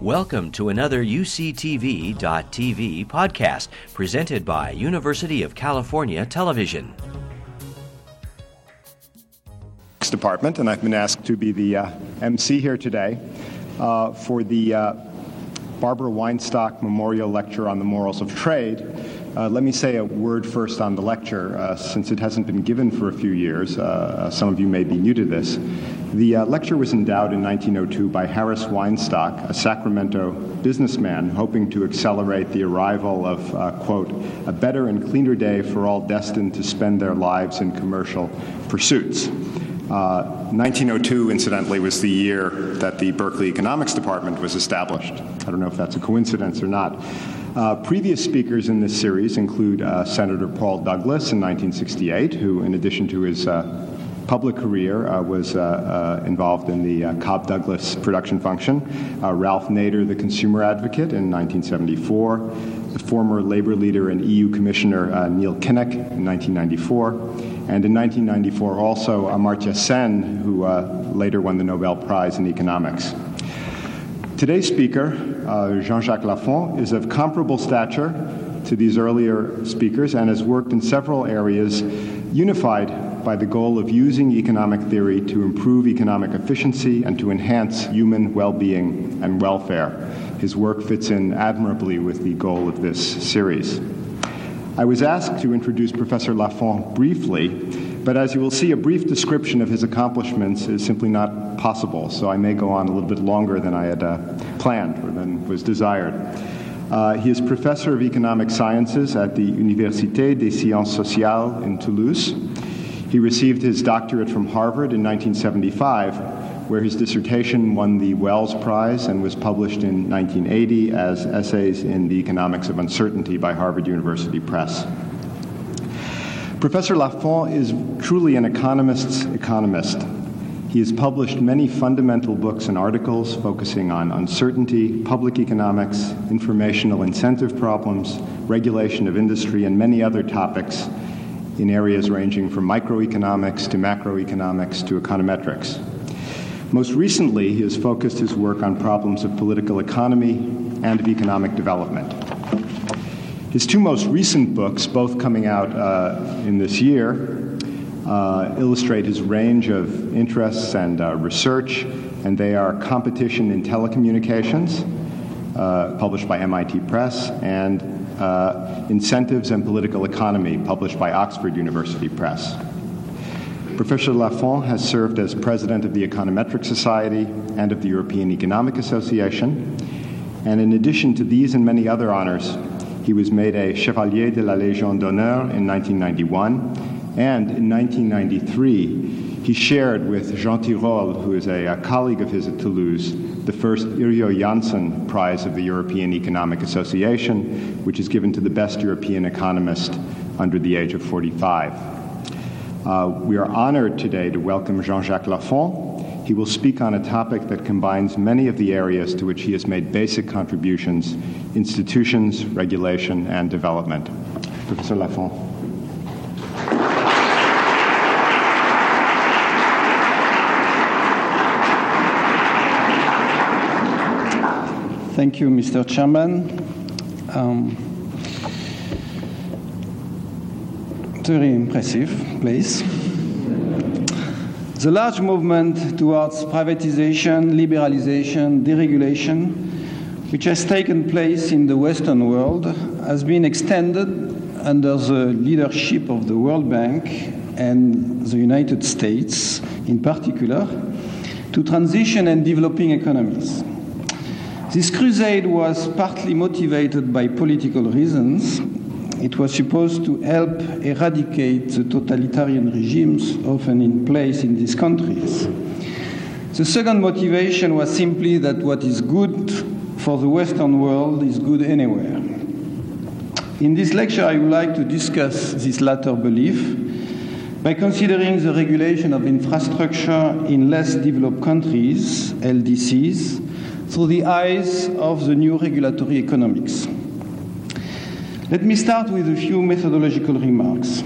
Welcome to another UCTV.tv podcast presented by University of California Television. Department, and I've been asked to be the uh, MC here today uh, for the uh, Barbara Weinstock Memorial Lecture on the Morals of Trade. Uh, let me say a word first on the lecture, uh, since it hasn't been given for a few years. Uh, some of you may be new to this. The uh, lecture was endowed in 1902 by Harris Weinstock, a Sacramento businessman hoping to accelerate the arrival of, uh, quote, a better and cleaner day for all destined to spend their lives in commercial pursuits. 1902, uh, incidentally, was the year that the Berkeley Economics Department was established. I don't know if that's a coincidence or not. Uh, previous speakers in this series include uh, Senator Paul Douglas in 1968, who, in addition to his uh, public career, uh, was uh, involved in the Cobb Douglas production function, Ralph Nader, the consumer advocate, in 1974, the former labor leader and EU Commissioner Neil Kinnock in 1994, and in 1994 also Amartya Sen, who later won the Nobel Prize in Economics. Today's speaker, uh, Jean Jacques Laffont, is of comparable stature to these earlier speakers and has worked in several areas unified by the goal of using economic theory to improve economic efficiency and to enhance human well being and welfare. His work fits in admirably with the goal of this series. I was asked to introduce Professor Laffont briefly but as you will see, a brief description of his accomplishments is simply not possible, so I may go on a little bit longer than I had uh, planned or than was desired. Uh, he is professor of economic sciences at the Université des Sciences Sociales in Toulouse. He received his doctorate from Harvard in 1975, where his dissertation won the Wells Prize and was published in 1980 as Essays in the Economics of Uncertainty by Harvard University Press. Professor Laffont is truly an economist's economist. He has published many fundamental books and articles focusing on uncertainty, public economics, informational incentive problems, regulation of industry, and many other topics in areas ranging from microeconomics to macroeconomics to econometrics. Most recently, he has focused his work on problems of political economy and of economic development. His two most recent books, both coming out uh, in this year, uh, illustrate his range of interests and uh, research, and they are Competition in Telecommunications, uh, published by MIT Press, and uh, Incentives and Political Economy, published by Oxford University Press. Professor Laffont has served as president of the Econometric Society and of the European Economic Association. And in addition to these and many other honors, he was made a Chevalier de la Légion d'honneur in 1991, and in 1993, he shared with Jean Tirole, who is a, a colleague of his at Toulouse, the first Yrjö Jahnsson Prize of the European Economic Association, which is given to the best European economist under the age of 45. Uh, we are honored today to welcome Jean Jacques Laffont, he will speak on a topic that combines many of the areas to which he has made basic contributions institutions, regulation, and development. Professor Laffont. Thank you, Mr. Chairman. Um, very impressive place. The large movement towards privatization, liberalization, deregulation, which has taken place in the Western world, has been extended under the leadership of the World Bank and the United States in particular to transition and developing economies. This crusade was partly motivated by political reasons it was supposed to help eradicate the totalitarian regimes often in place in these countries. The second motivation was simply that what is good for the Western world is good anywhere. In this lecture, I would like to discuss this latter belief by considering the regulation of infrastructure in less developed countries, LDCs, through the eyes of the new regulatory economics. Let me start with a few methodological remarks.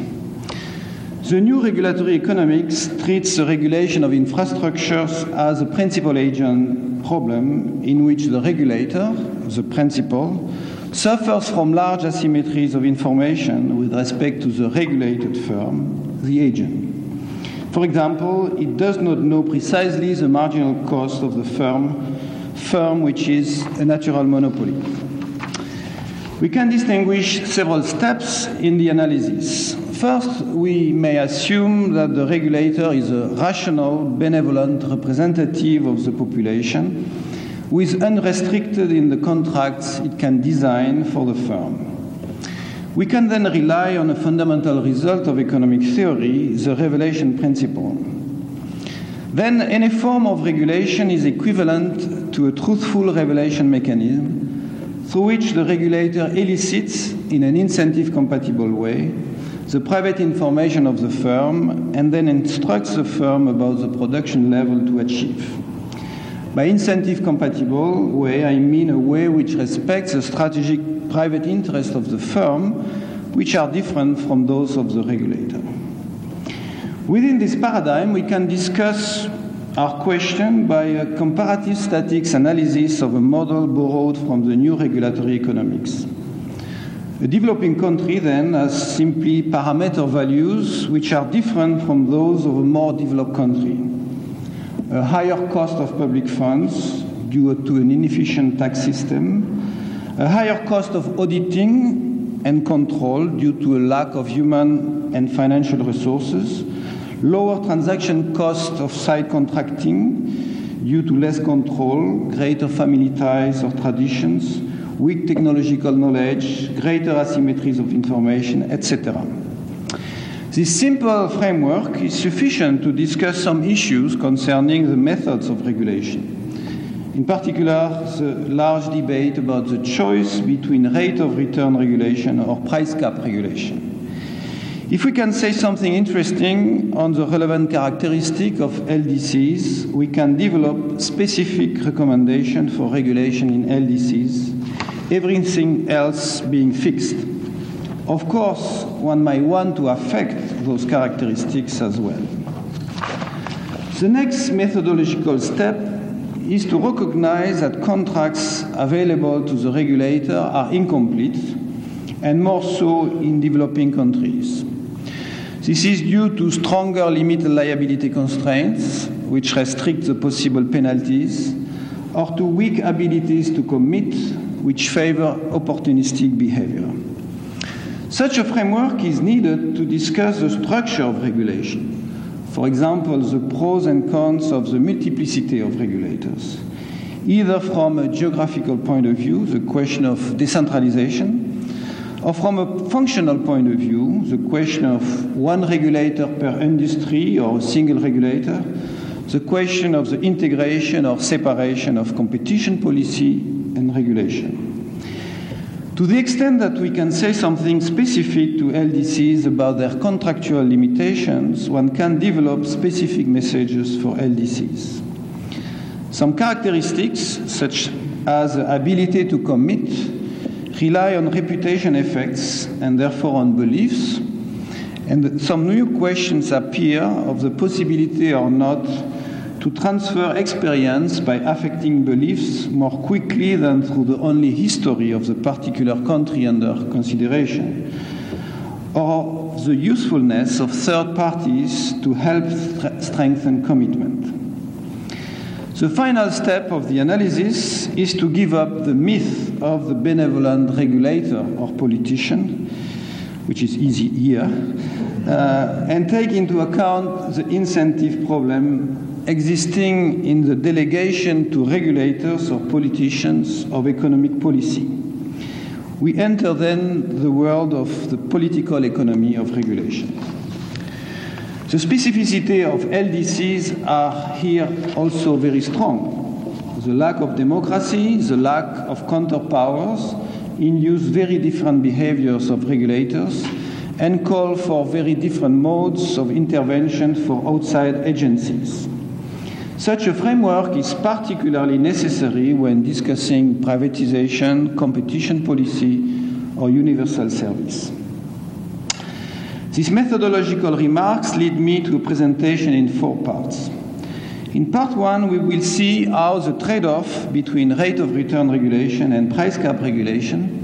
The new regulatory economics treats the regulation of infrastructures as a principal agent problem in which the regulator, the principal, suffers from large asymmetries of information with respect to the regulated firm, the agent. For example, it does not know precisely the marginal cost of the firm, firm which is a natural monopoly. We can distinguish several steps in the analysis. First, we may assume that the regulator is a rational, benevolent representative of the population who is unrestricted in the contracts it can design for the firm. We can then rely on a fundamental result of economic theory, the revelation principle. Then, any form of regulation is equivalent to a truthful revelation mechanism through which the regulator elicits, in an incentive compatible way, the private information of the firm and then instructs the firm about the production level to achieve. By incentive compatible way, I mean a way which respects the strategic private interests of the firm, which are different from those of the regulator. Within this paradigm, we can discuss our questioned by a comparative statics analysis of a model borrowed from the new regulatory economics. A developing country then has simply parameter values which are different from those of a more developed country a higher cost of public funds due to an inefficient tax system, a higher cost of auditing and control due to a lack of human and financial resources, lower transaction cost of side contracting due to less control, greater family ties or traditions, weak technological knowledge, greater asymmetries of information, etc. This simple framework is sufficient to discuss some issues concerning the methods of regulation. In particular, the large debate about the choice between rate of return regulation or price cap regulation. If we can say something interesting on the relevant characteristic of LDCs, we can develop specific recommendations for regulation in LDCs, everything else being fixed. Of course, one might want to affect those characteristics as well. The next methodological step is to recognize that contracts available to the regulator are incomplete, and more so in developing countries. This is due to stronger limited liability constraints, which restrict the possible penalties, or to weak abilities to commit, which favor opportunistic behavior. Such a framework is needed to discuss the structure of regulation. For example, the pros and cons of the multiplicity of regulators, either from a geographical point of view, the question of decentralization, or from a functional point of view, the question of one regulator per industry or a single regulator, the question of the integration or separation of competition policy and regulation. To the extent that we can say something specific to LDCs about their contractual limitations, one can develop specific messages for LDCs. Some characteristics, such as the ability to commit, rely on reputation effects and therefore on beliefs, and some new questions appear of the possibility or not to transfer experience by affecting beliefs more quickly than through the only history of the particular country under consideration, or the usefulness of third parties to help strengthen commitment. The final step of the analysis is to give up the myth of the benevolent regulator or politician, which is easy here, uh, and take into account the incentive problem existing in the delegation to regulators or politicians of economic policy. We enter then the world of the political economy of regulation. The specificity of LDCs are here also very strong. The lack of democracy, the lack of counterpowers induce very different behaviors of regulators and call for very different modes of intervention for outside agencies. Such a framework is particularly necessary when discussing privatization, competition policy, or universal service. These methodological remarks lead me to a presentation in four parts. In part one, we will see how the trade off between rate of return regulation and price cap regulation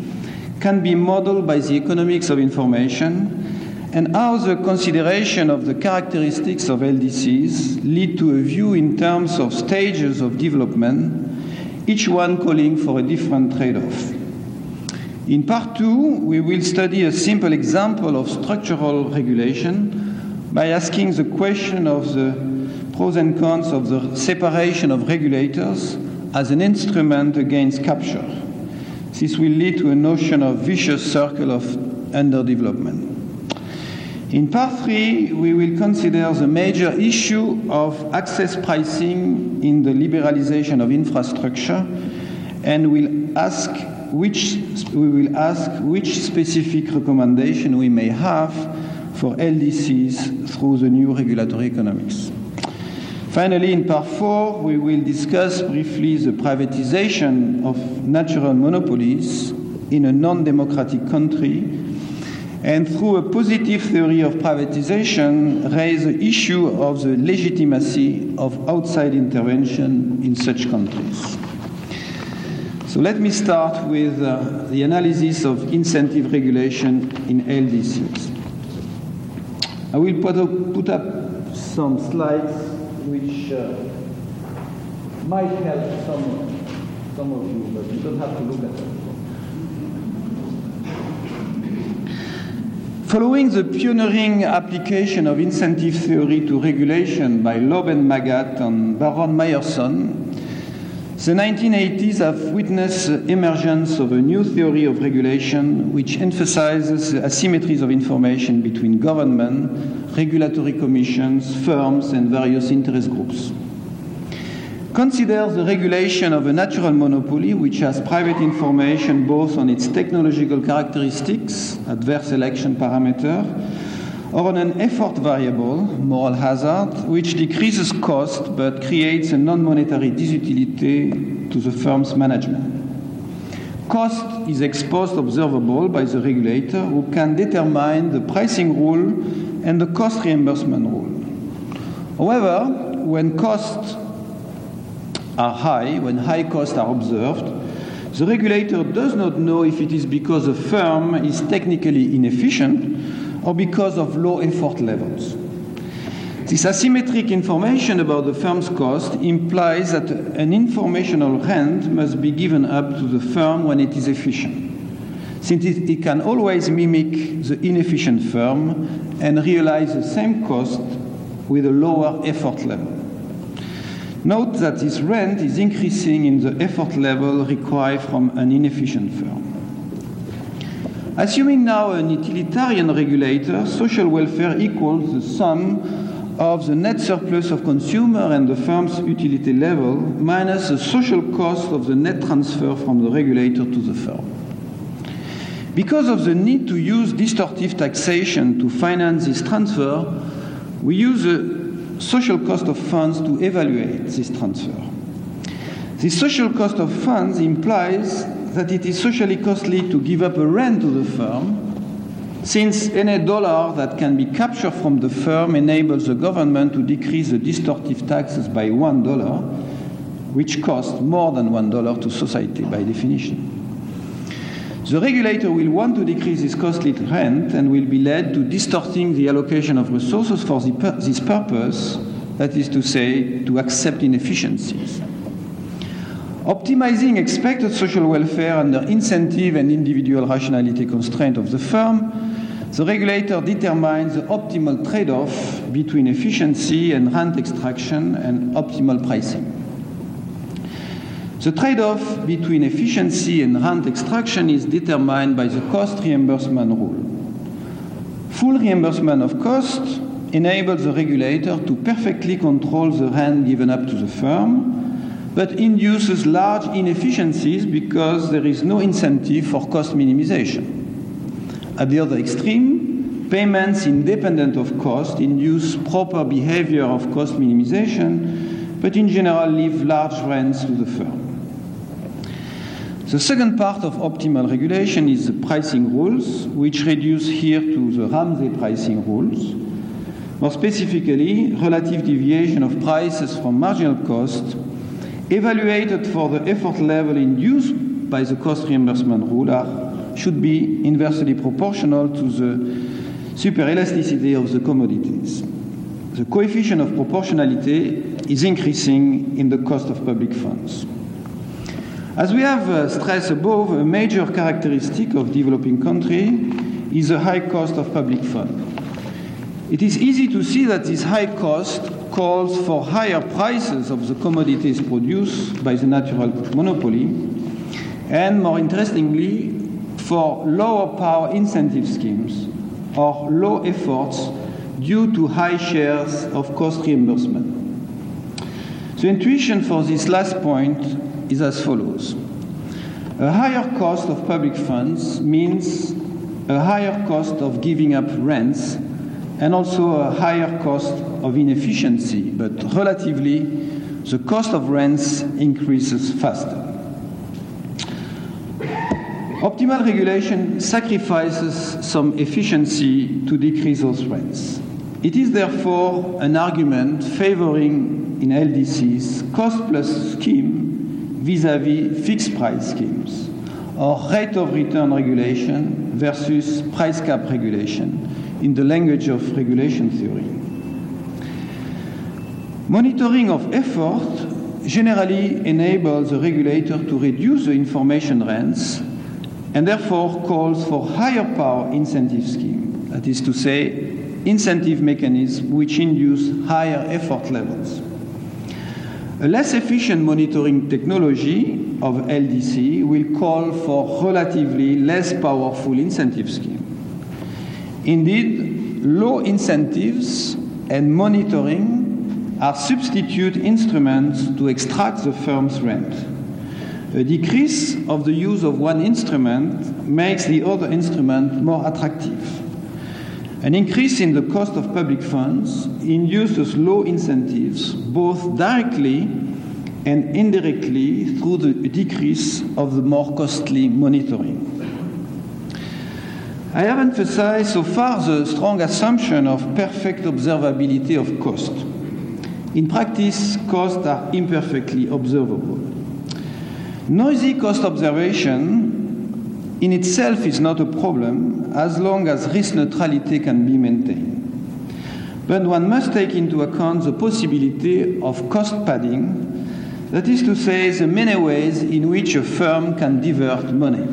can be modeled by the economics of information and how the consideration of the characteristics of LDCs lead to a view in terms of stages of development, each one calling for a different trade off. In part two, we will study a simple example of structural regulation by asking the question of the pros and cons of the separation of regulators as an instrument against capture. This will lead to a notion of vicious circle of underdevelopment. In part three, we will consider the major issue of access pricing in the liberalization of infrastructure and will ask which, we will ask which specific recommendation we may have for LDCs through the new regulatory economics. Finally, in part four, we will discuss briefly the privatization of natural monopolies in a non democratic country and through a positive theory of privatization raise the issue of the legitimacy of outside intervention in such countries. So let me start with uh, the analysis of incentive regulation in LDCs. I will put up, put up some slides which uh, might help some, some of you, but you don't have to look at them. Following the pioneering application of incentive theory to regulation by Loeb and Magat and Baron Myerson, the 1980s have witnessed the emergence of a new theory of regulation which emphasizes the asymmetries of information between government, regulatory commissions, firms, and various interest groups. Consider the regulation of a natural monopoly which has private information both on its technological characteristics, adverse selection parameter, or on an effort variable, moral hazard, which decreases cost but creates a non monetary disutility to the firm's management. Cost is ex post observable by the regulator who can determine the pricing rule and the cost reimbursement rule. However, when costs are high, when high costs are observed, the regulator does not know if it is because a firm is technically inefficient or because of low effort levels. This asymmetric information about the firm's cost implies that an informational rent must be given up to the firm when it is efficient, since it, it can always mimic the inefficient firm and realize the same cost with a lower effort level. Note that this rent is increasing in the effort level required from an inefficient firm. Assuming now an utilitarian regulator, social welfare equals the sum of the net surplus of consumer and the firm's utility level minus the social cost of the net transfer from the regulator to the firm. Because of the need to use distortive taxation to finance this transfer, we use the social cost of funds to evaluate this transfer. The social cost of funds implies that it is socially costly to give up a rent to the firm, since any dollar that can be captured from the firm enables the government to decrease the distortive taxes by one dollar, which costs more than one dollar to society by definition. The regulator will want to decrease this costly rent and will be led to distorting the allocation of resources for this purpose, that is to say, to accept inefficiencies. Optimizing expected social welfare under incentive and individual rationality constraint of the firm, the regulator determines the optimal trade off between efficiency and rent extraction and optimal pricing. The trade off between efficiency and rent extraction is determined by the cost reimbursement rule. Full reimbursement of cost enables the regulator to perfectly control the rent given up to the firm but induces large inefficiencies because there is no incentive for cost minimization. At the other extreme, payments independent of cost induce proper behavior of cost minimization, but in general leave large rents to the firm. The second part of optimal regulation is the pricing rules, which reduce here to the Ramsey pricing rules. More specifically, relative deviation of prices from marginal cost evaluated for the effort level induced by the cost reimbursement rule are, should be inversely proportional to the superelasticity of the commodities. The coefficient of proportionality is increasing in the cost of public funds. As we have uh, stressed above, a major characteristic of developing country is the high cost of public fund. It is easy to see that this high cost calls for higher prices of the commodities produced by the natural monopoly, and more interestingly, for lower power incentive schemes or low efforts due to high shares of cost reimbursement. The intuition for this last point is as follows. A higher cost of public funds means a higher cost of giving up rents and also a higher cost of inefficiency, but relatively, the cost of rents increases faster. Optimal regulation sacrifices some efficiency to decrease those rents. It is therefore an argument favoring in LDCs cost plus scheme vis-à-vis fixed price schemes or rate of return regulation versus price cap regulation in the language of regulation theory. Monitoring of effort generally enables the regulator to reduce the information rents and therefore calls for higher power incentive scheme, that is to say, incentive mechanisms which induce higher effort levels. A less efficient monitoring technology of LDC will call for relatively less powerful incentive scheme. Indeed, low incentives and monitoring are substitute instruments to extract the firm's rent. A decrease of the use of one instrument makes the other instrument more attractive. An increase in the cost of public funds induces low incentives, both directly and indirectly through the decrease of the more costly monitoring. I have emphasized so far the strong assumption of perfect observability of cost. In practice, costs are imperfectly observable. Noisy cost observation in itself is not a problem as long as risk neutrality can be maintained. But one must take into account the possibility of cost padding, that is to say, the many ways in which a firm can divert money.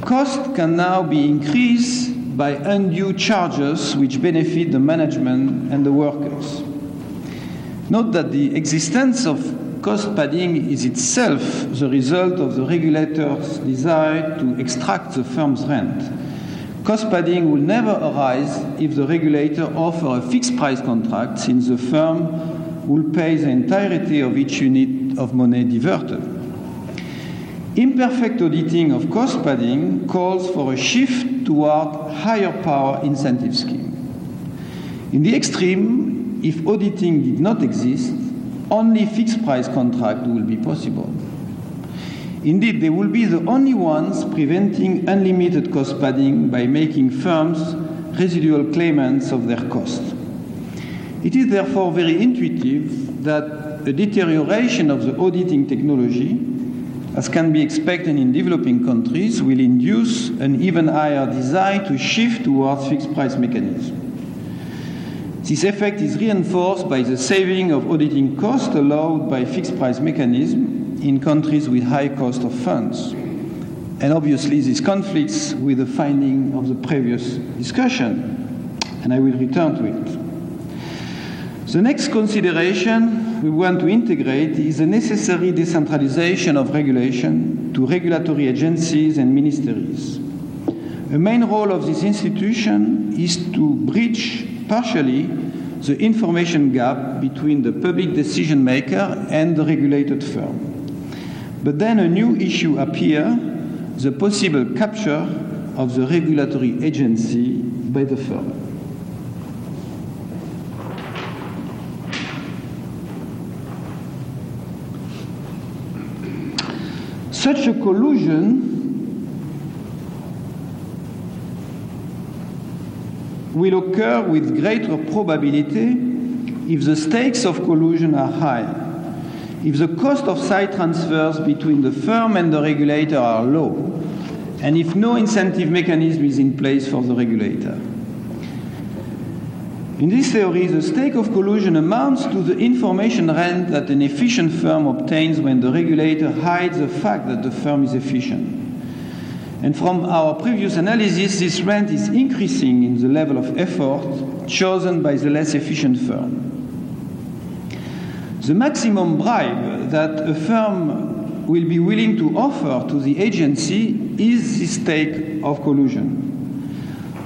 Cost can now be increased by undue charges which benefit the management and the workers. Note that the existence of cost padding is itself the result of the regulator's desire to extract the firm's rent. Cost padding will never arise if the regulator offers a fixed price contract, since the firm will pay the entirety of each unit of money diverted. Imperfect auditing of cost padding calls for a shift toward higher power incentive scheme. In the extreme, if auditing did not exist, only fixed price contract will be possible. Indeed, they will be the only ones preventing unlimited cost padding by making firms residual claimants of their cost. It is therefore very intuitive that a deterioration of the auditing technology as can be expected in developing countries, will induce an even higher desire to shift towards fixed price mechanisms. This effect is reinforced by the saving of auditing costs allowed by fixed price mechanism in countries with high cost of funds. And obviously, this conflicts with the finding of the previous discussion, and I will return to it. The next consideration we want to integrate is the necessary decentralization of regulation to regulatory agencies and ministries. A main role of this institution is to bridge partially the information gap between the public decision maker and the regulated firm. But then a new issue appears the possible capture of the regulatory agency by the firm. Such a collusion will occur with greater probability if the stakes of collusion are high, if the cost of side transfers between the firm and the regulator are low, and if no incentive mechanism is in place for the regulator. In this theory, the stake of collusion amounts to the information rent that an efficient firm obtains when the regulator hides the fact that the firm is efficient. And from our previous analysis, this rent is increasing in the level of effort chosen by the less efficient firm. The maximum bribe that a firm will be willing to offer to the agency is the stake of collusion.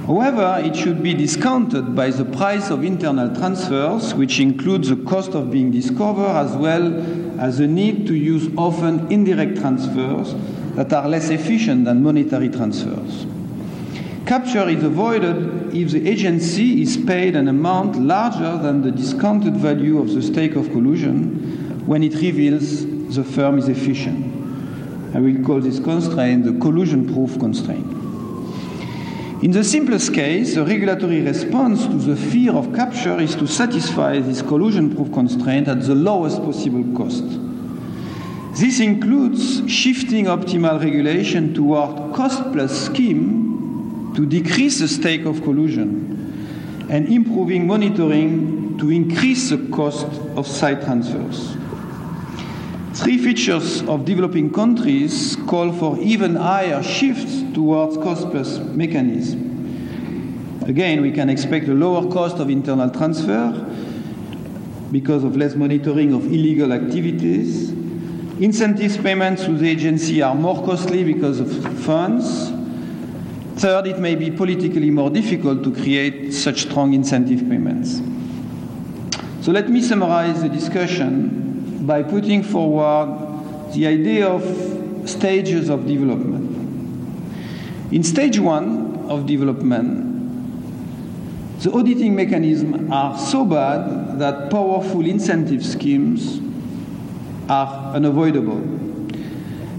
However, it should be discounted by the price of internal transfers, which includes the cost of being discovered as well as the need to use often indirect transfers that are less efficient than monetary transfers. Capture is avoided if the agency is paid an amount larger than the discounted value of the stake of collusion when it reveals the firm is efficient. I will call this constraint the collusion proof constraint. In the simplest case, the regulatory response to the fear of capture is to satisfy this collusion proof constraint at the lowest possible cost. This includes shifting optimal regulation toward cost plus scheme to decrease the stake of collusion and improving monitoring to increase the cost of side transfers. Three features of developing countries call for even higher shifts towards cost plus mechanism. Again, we can expect a lower cost of internal transfer because of less monitoring of illegal activities. Incentives payments to the agency are more costly because of funds. Third, it may be politically more difficult to create such strong incentive payments. So let me summarize the discussion by putting forward the idea of stages of development. In stage one of development, the auditing mechanisms are so bad that powerful incentive schemes are unavoidable.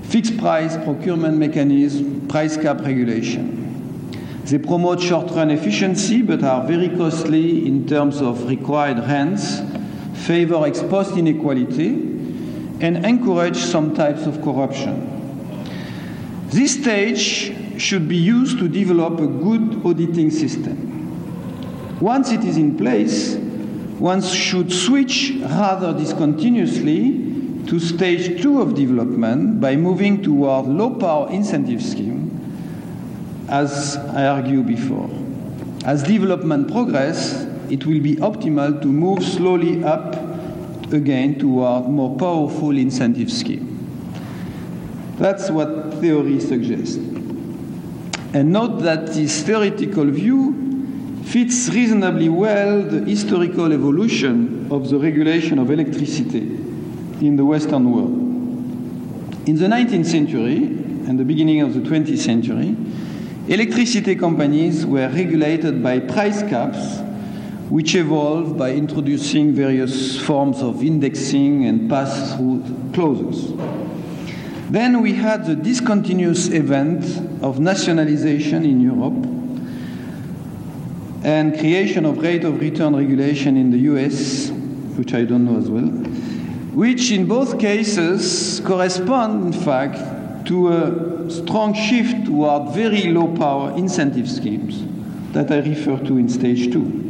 Fixed price procurement mechanism, price cap regulation. They promote short run efficiency but are very costly in terms of required rents favor ex post inequality, and encourage some types of corruption. This stage should be used to develop a good auditing system. Once it is in place, one should switch rather discontinuously to stage two of development by moving toward low power incentive scheme, as I argued before. As development progresses, it will be optimal to move slowly up again toward more powerful incentive scheme. That's what theory suggests. And note that this theoretical view fits reasonably well the historical evolution of the regulation of electricity in the Western world. In the 19th century and the beginning of the 20th century, electricity companies were regulated by price caps which evolved by introducing various forms of indexing and pass through clauses. Then we had the discontinuous event of nationalization in Europe and creation of rate of return regulation in the US, which I don't know as well, which in both cases correspond, in fact, to a strong shift toward very low power incentive schemes that I refer to in stage two.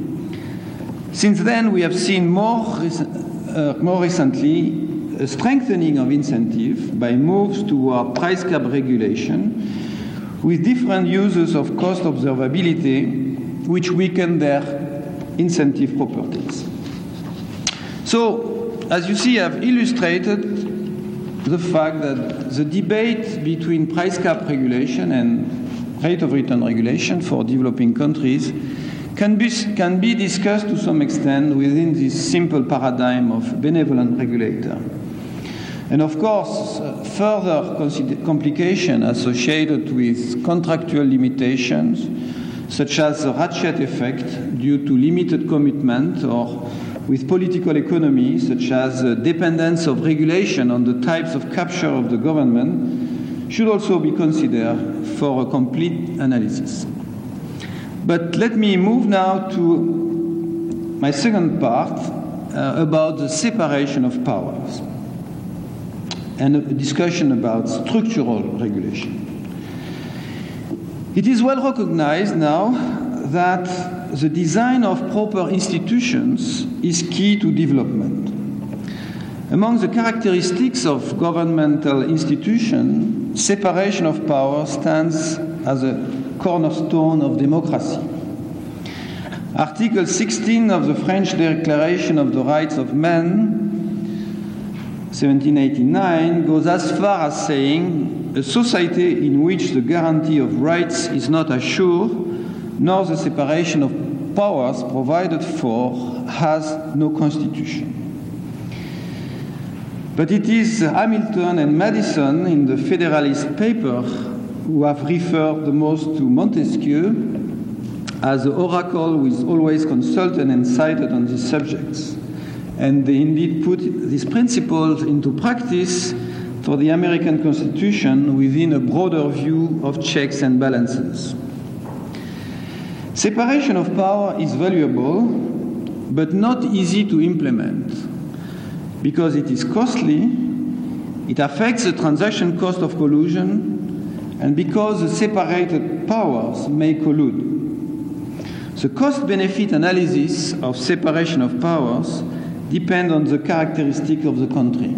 Since then, we have seen more, uh, more recently a strengthening of incentive by moves toward price cap regulation with different uses of cost observability, which weaken their incentive properties. So, as you see, I've illustrated the fact that the debate between price cap regulation and rate of return regulation for developing countries can be, can be discussed to some extent within this simple paradigm of benevolent regulator. And of course, further complication associated with contractual limitations, such as the ratchet effect due to limited commitment, or with political economy, such as the dependence of regulation on the types of capture of the government, should also be considered for a complete analysis. But let me move now to my second part uh, about the separation of powers and a discussion about structural regulation. It is well recognized now that the design of proper institutions is key to development. Among the characteristics of governmental institutions, separation of power stands as a cornerstone of democracy. Article 16 of the French Declaration of the Rights of Man, 1789, goes as far as saying a society in which the guarantee of rights is not assured, nor the separation of powers provided for, has no constitution. But it is Hamilton and Madison in the Federalist paper who have referred the most to Montesquieu as the oracle who is always consulted and cited on these subjects. And they indeed put these principles into practice for the American Constitution within a broader view of checks and balances. Separation of power is valuable, but not easy to implement because it is costly, it affects the transaction cost of collusion, and because the separated powers may collude. The cost benefit analysis of separation of powers depend on the characteristic of the country.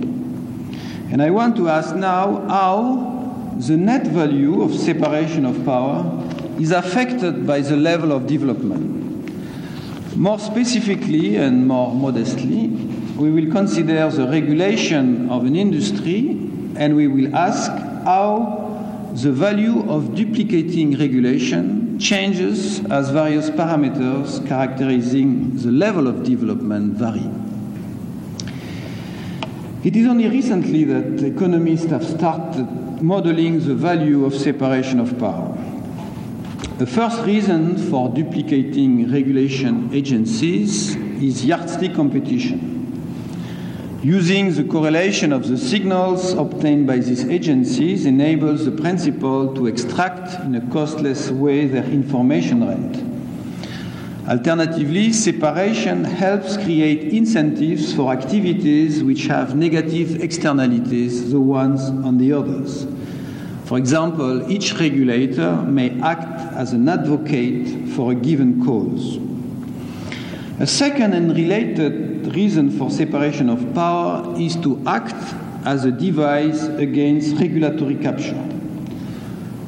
And I want to ask now how the net value of separation of power is affected by the level of development. More specifically and more modestly, we will consider the regulation of an industry and we will ask how the value of duplicating regulation changes as various parameters characterizing the level of development vary. It is only recently that economists have started modeling the value of separation of power. The first reason for duplicating regulation agencies is yardstick competition. Using the correlation of the signals obtained by these agencies enables the principal to extract in a costless way their information rent. Alternatively, separation helps create incentives for activities which have negative externalities, the ones on the others. For example, each regulator may act as an advocate for a given cause. A second and related reason for separation of power is to act as a device against regulatory capture.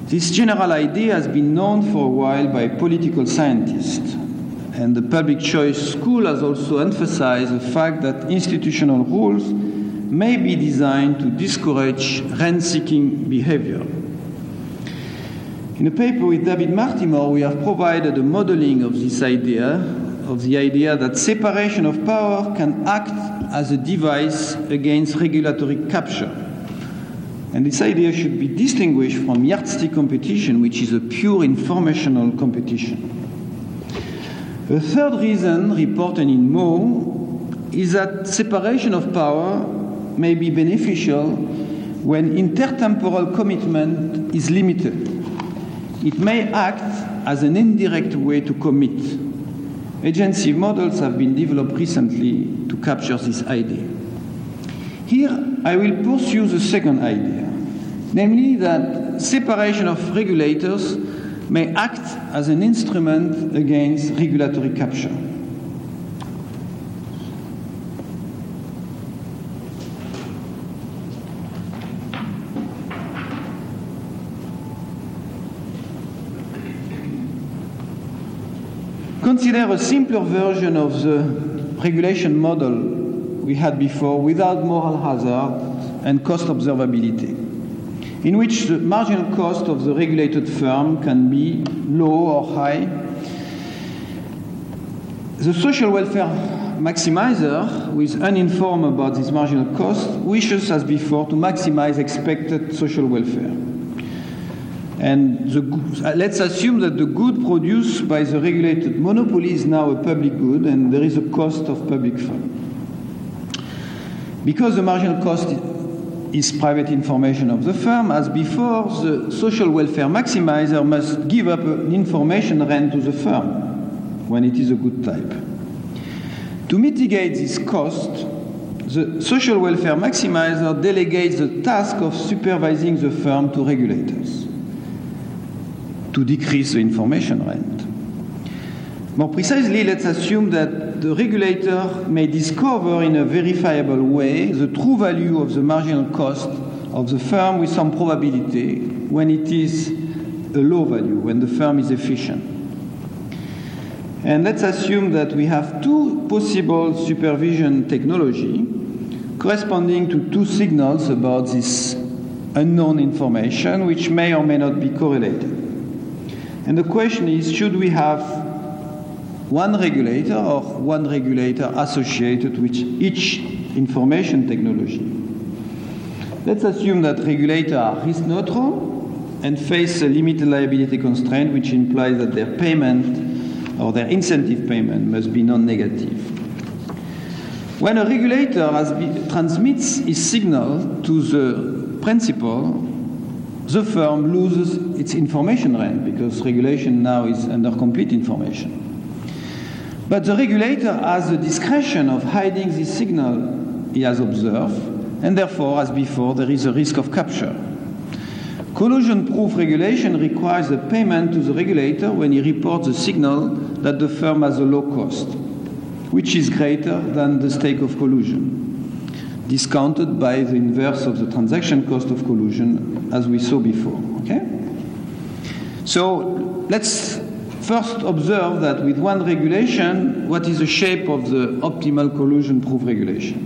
This general idea has been known for a while by political scientists, and the public choice school has also emphasized the fact that institutional rules may be designed to discourage rent seeking behavior. In a paper with David Martimort, we have provided a modeling of this idea of the idea that separation of power can act as a device against regulatory capture. And this idea should be distinguished from yardstick competition, which is a pure informational competition. The third reason reported in Mo is that separation of power may be beneficial when intertemporal commitment is limited. It may act as an indirect way to commit Agency models have been developed recently to capture this idea. Here, I will pursue the second idea, namely that separation of regulators may act as an instrument against regulatory capture. Consider a simpler version of the regulation model we had before without moral hazard and cost observability, in which the marginal cost of the regulated firm can be low or high. The social welfare maximizer, who is uninformed about this marginal cost, wishes, as before, to maximize expected social welfare. And the, let's assume that the good produced by the regulated monopoly is now a public good and there is a cost of public fund. Because the marginal cost is private information of the firm. As before, the social welfare maximizer must give up an information rent to the firm when it is a good type. To mitigate this cost, the social welfare maximizer delegates the task of supervising the firm to regulators to decrease the information rent. More precisely, let's assume that the regulator may discover in a verifiable way the true value of the marginal cost of the firm with some probability when it is a low value, when the firm is efficient. And let's assume that we have two possible supervision technology corresponding to two signals about this unknown information which may or may not be correlated. And the question is should we have one regulator or one regulator associated with each information technology. Let's assume that regulators are risk neutral and face a limited liability constraint, which implies that their payment or their incentive payment must be non negative. When a regulator transmits his signal to the principal, the firm loses its information rent because regulation now is under complete information. But the regulator has the discretion of hiding this signal he has observed, and therefore, as before, there is a risk of capture. Collusion proof regulation requires a payment to the regulator when he reports a signal that the firm has a low cost, which is greater than the stake of collusion, discounted by the inverse of the transaction cost of collusion, as we saw before. Okay? So let's First, observe that with one regulation, what is the shape of the optimal collusion proof regulation?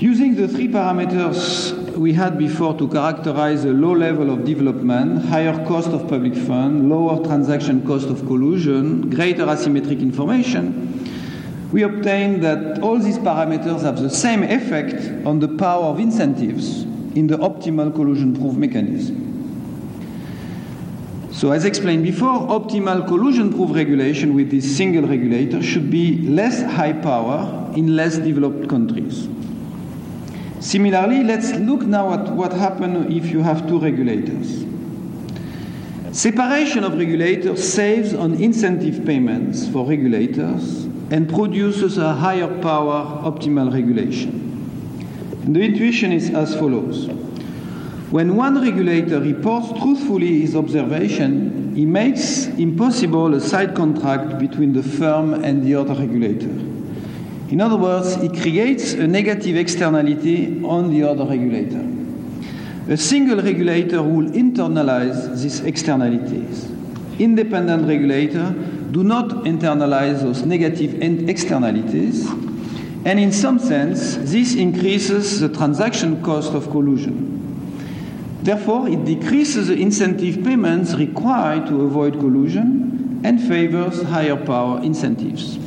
Using the three parameters we had before to characterize a low level of development, higher cost of public fund, lower transaction cost of collusion, greater asymmetric information, we obtain that all these parameters have the same effect on the power of incentives in the optimal collusion proof mechanism. So as explained before, optimal collusion-proof regulation with this single regulator should be less high power in less developed countries. Similarly, let's look now at what happens if you have two regulators. Separation of regulators saves on incentive payments for regulators and produces a higher power optimal regulation. And the intuition is as follows. When one regulator reports truthfully his observation, he makes impossible a side contract between the firm and the other regulator. In other words, he creates a negative externality on the other regulator. A single regulator will internalize these externalities. Independent regulators do not internalize those negative externalities, and in some sense, this increases the transaction cost of collusion. Therefore, it decreases the incentive payments required to avoid collusion and favors higher power incentives.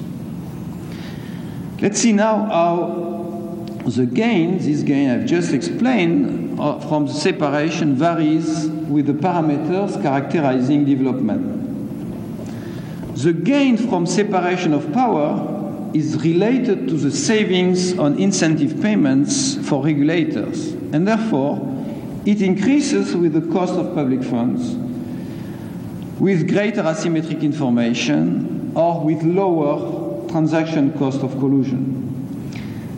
Let's see now how the gain, this gain I've just explained, uh, from the separation varies with the parameters characterizing development. The gain from separation of power is related to the savings on incentive payments for regulators, and therefore it increases with the cost of public funds, with greater asymmetric information, or with lower transaction cost of collusion.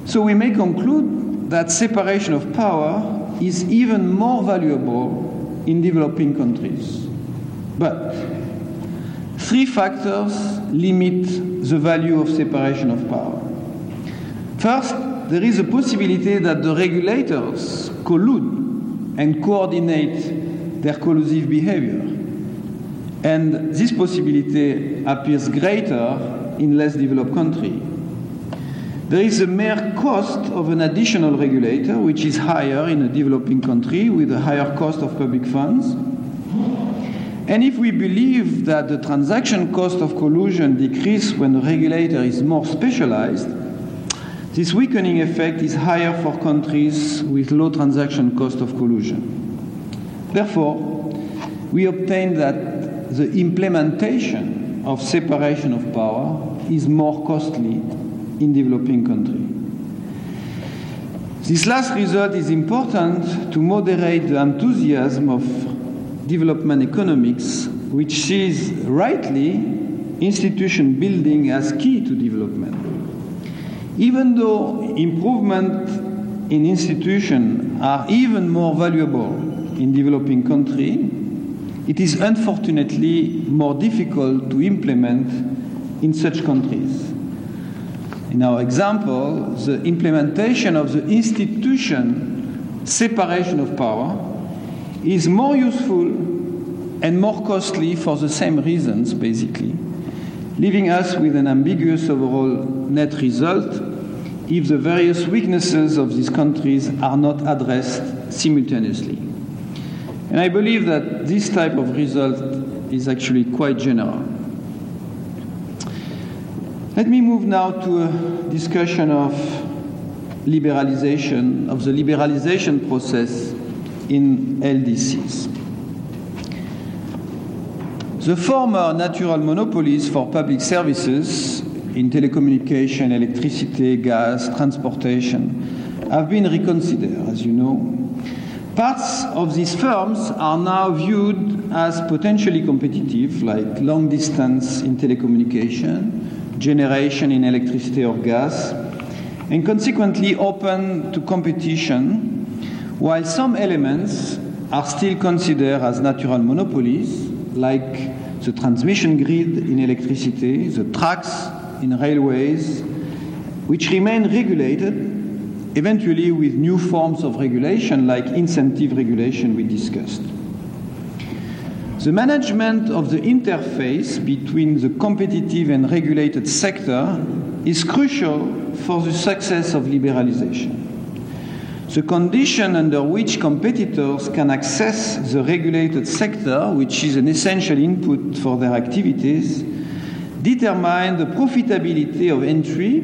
So we may conclude that separation of power is even more valuable in developing countries. But three factors limit the value of separation of power. First, there is a possibility that the regulators collude and coordinate their collusive behavior. And this possibility appears greater in less developed countries. There is a mere cost of an additional regulator, which is higher in a developing country with a higher cost of public funds. And if we believe that the transaction cost of collusion decreases when the regulator is more specialized, this weakening effect is higher for countries with low transaction cost of collusion. Therefore, we obtain that the implementation of separation of power is more costly in developing countries. This last result is important to moderate the enthusiasm of development economics, which sees rightly institution building as key to development. Even though improvement in institutions are even more valuable in developing countries, it is unfortunately more difficult to implement in such countries. In our example, the implementation of the institution separation of power is more useful and more costly for the same reasons, basically, leaving us with an ambiguous overall net result if the various weaknesses of these countries are not addressed simultaneously. And I believe that this type of result is actually quite general. Let me move now to a discussion of liberalization, of the liberalization process in LDCs. The former natural monopolies for public services in telecommunication, electricity, gas, transportation have been reconsidered, as you know. Parts of these firms are now viewed as potentially competitive, like long distance in telecommunication, generation in electricity or gas, and consequently open to competition, while some elements are still considered as natural monopolies, like the transmission grid in electricity, the tracks in railways, which remain regulated, eventually with new forms of regulation like incentive regulation we discussed. The management of the interface between the competitive and regulated sector is crucial for the success of liberalization. The condition under which competitors can access the regulated sector, which is an essential input for their activities, determine the profitability of entry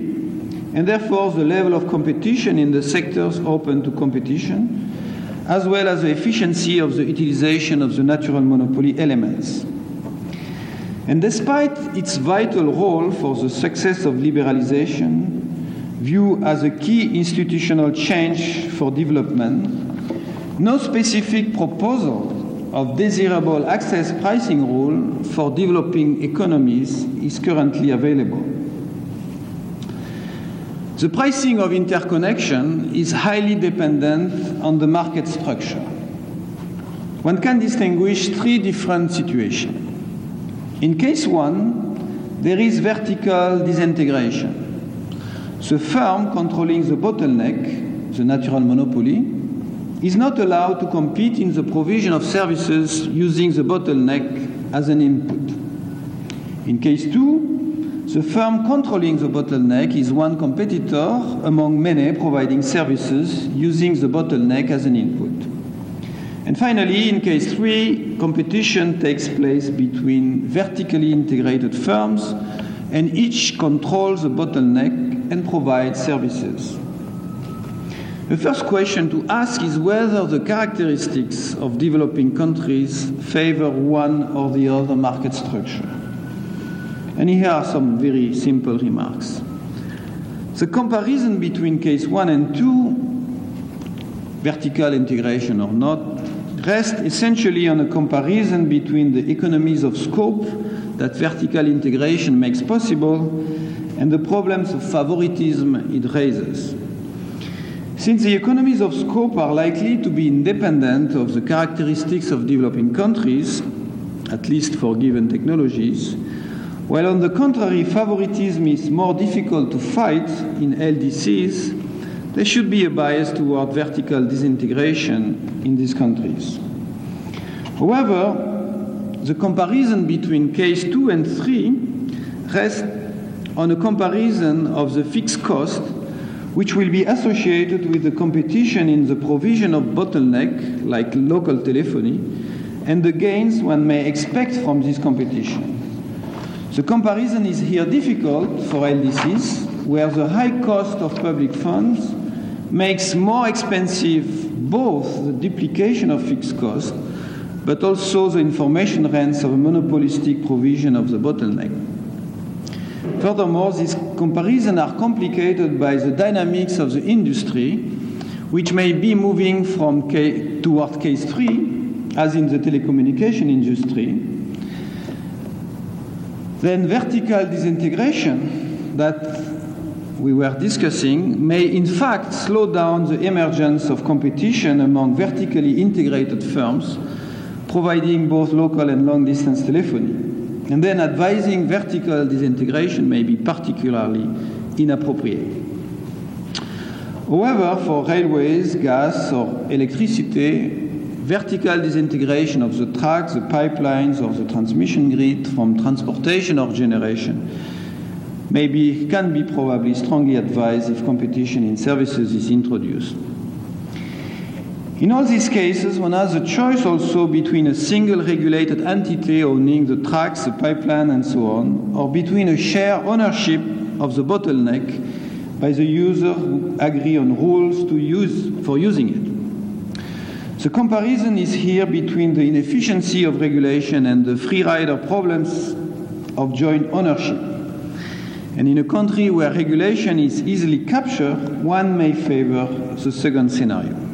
and therefore the level of competition in the sectors open to competition, as well as the efficiency of the utilization of the natural monopoly elements. And despite its vital role for the success of liberalization, viewed as a key institutional change for development, no specific proposal of desirable access pricing rule for developing economies is currently available. The pricing of interconnection is highly dependent on the market structure. One can distinguish three different situations. In case one, there is vertical disintegration. The firm controlling the bottleneck, the natural monopoly, is not allowed to compete in the provision of services using the bottleneck as an input. In case two, the firm controlling the bottleneck is one competitor among many providing services using the bottleneck as an input. And finally, in case three, competition takes place between vertically integrated firms and each controls the bottleneck and provide services. The first question to ask is whether the characteristics of developing countries favor one or the other market structure. And here are some very simple remarks. The comparison between case one and two, vertical integration or not, rests essentially on a comparison between the economies of scope that vertical integration makes possible and the problems of favoritism it raises. Since the economies of scope are likely to be independent of the characteristics of developing countries, at least for given technologies, while on the contrary, favoritism is more difficult to fight in LDCs, there should be a bias toward vertical disintegration in these countries. However, the comparison between case 2 and 3 rests on a comparison of the fixed cost which will be associated with the competition in the provision of bottleneck, like local telephony, and the gains one may expect from this competition. The comparison is here difficult for LDCs, where the high cost of public funds makes more expensive both the duplication of fixed cost, but also the information rents of a monopolistic provision of the bottleneck. Furthermore, these comparisons are complicated by the dynamics of the industry, which may be moving from K toward case three, as in the telecommunication industry, then vertical disintegration that we were discussing may in fact slow down the emergence of competition among vertically integrated firms providing both local and long distance telephony. And then advising vertical disintegration may be particularly inappropriate. However, for railways, gas, or electricity, vertical disintegration of the tracks, the pipelines, or the transmission grid from transportation or generation maybe can be probably strongly advised if competition in services is introduced. In all these cases, one has a choice also between a single regulated entity owning the tracks, the pipeline, and so on, or between a shared ownership of the bottleneck by the user who agree on rules to use for using it. The comparison is here between the inefficiency of regulation and the free rider problems of joint ownership. And in a country where regulation is easily captured, one may favor the second scenario.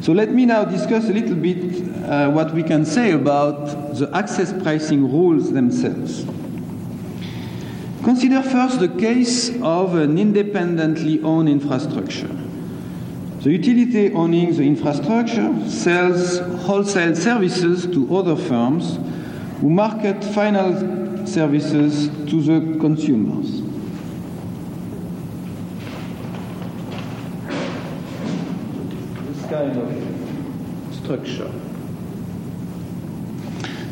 So let me now discuss a little bit uh, what we can say about the access pricing rules themselves. Consider first the case of an independently owned infrastructure. The utility owning the infrastructure sells wholesale services to other firms who market final services to the consumers. Kind of structure.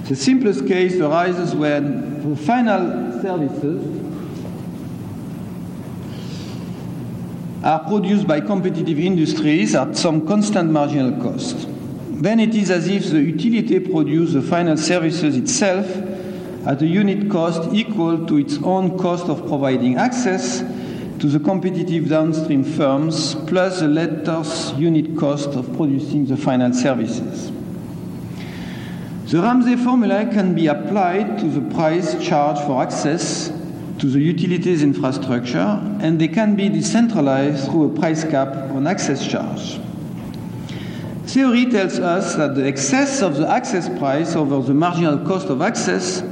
The simplest case arises when the final services are produced by competitive industries at some constant marginal cost. Then it is as if the utility produces the final services itself at a unit cost equal to its own cost of providing access to the competitive downstream firms, plus the latter's unit cost of producing the final services. The Ramsey formula can be applied to the price charged for access to the utilities infrastructure, and they can be decentralized through a price cap on access charge. Theory tells us that the excess of the access price over the marginal cost of access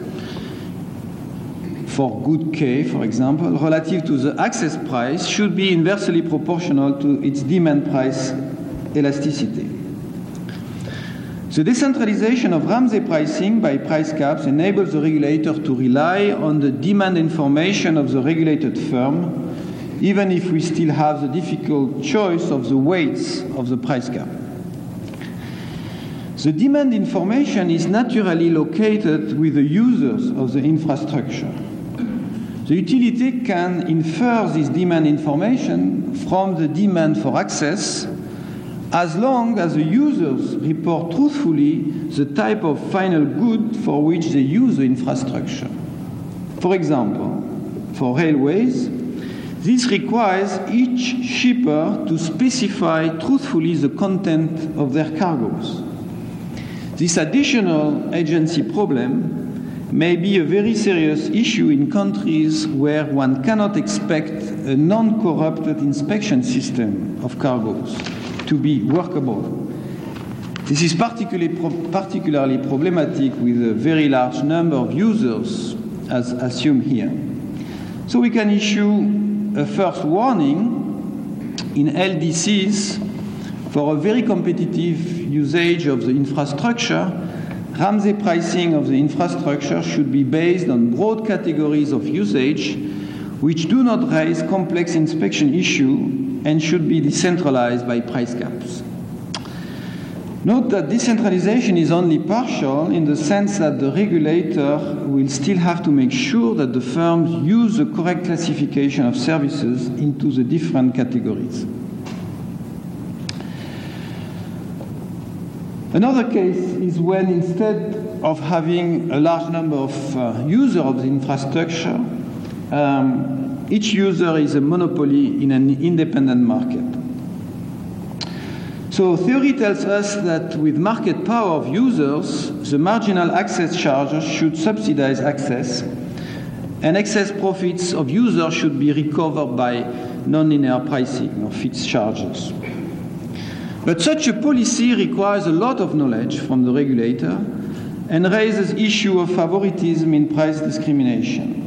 for good K, for example, relative to the access price should be inversely proportional to its demand price elasticity. The decentralization of Ramsey pricing by price caps enables the regulator to rely on the demand information of the regulated firm, even if we still have the difficult choice of the weights of the price cap. The demand information is naturally located with the users of the infrastructure. The utility can infer this demand information from the demand for access as long as the users report truthfully the type of final good for which they use the infrastructure. For example, for railways, this requires each shipper to specify truthfully the content of their cargoes. This additional agency problem may be a very serious issue in countries where one cannot expect a non corrupted inspection system of cargoes to be workable. This is particularly, pro particularly problematic with a very large number of users, as assumed here. So we can issue a first warning in LDCs for a very competitive usage of the infrastructure Ramsey pricing of the infrastructure should be based on broad categories of usage which do not raise complex inspection issues and should be decentralized by price caps. Note that decentralization is only partial in the sense that the regulator will still have to make sure that the firms use the correct classification of services into the different categories. Another case is when instead of having a large number of uh, users of the infrastructure, um, each user is a monopoly in an independent market. So theory tells us that with market power of users, the marginal access charges should subsidize access, and excess profits of users should be recovered by nonlinear pricing or fixed charges. But such a policy requires a lot of knowledge from the regulator and raises issue of favoritism in price discrimination.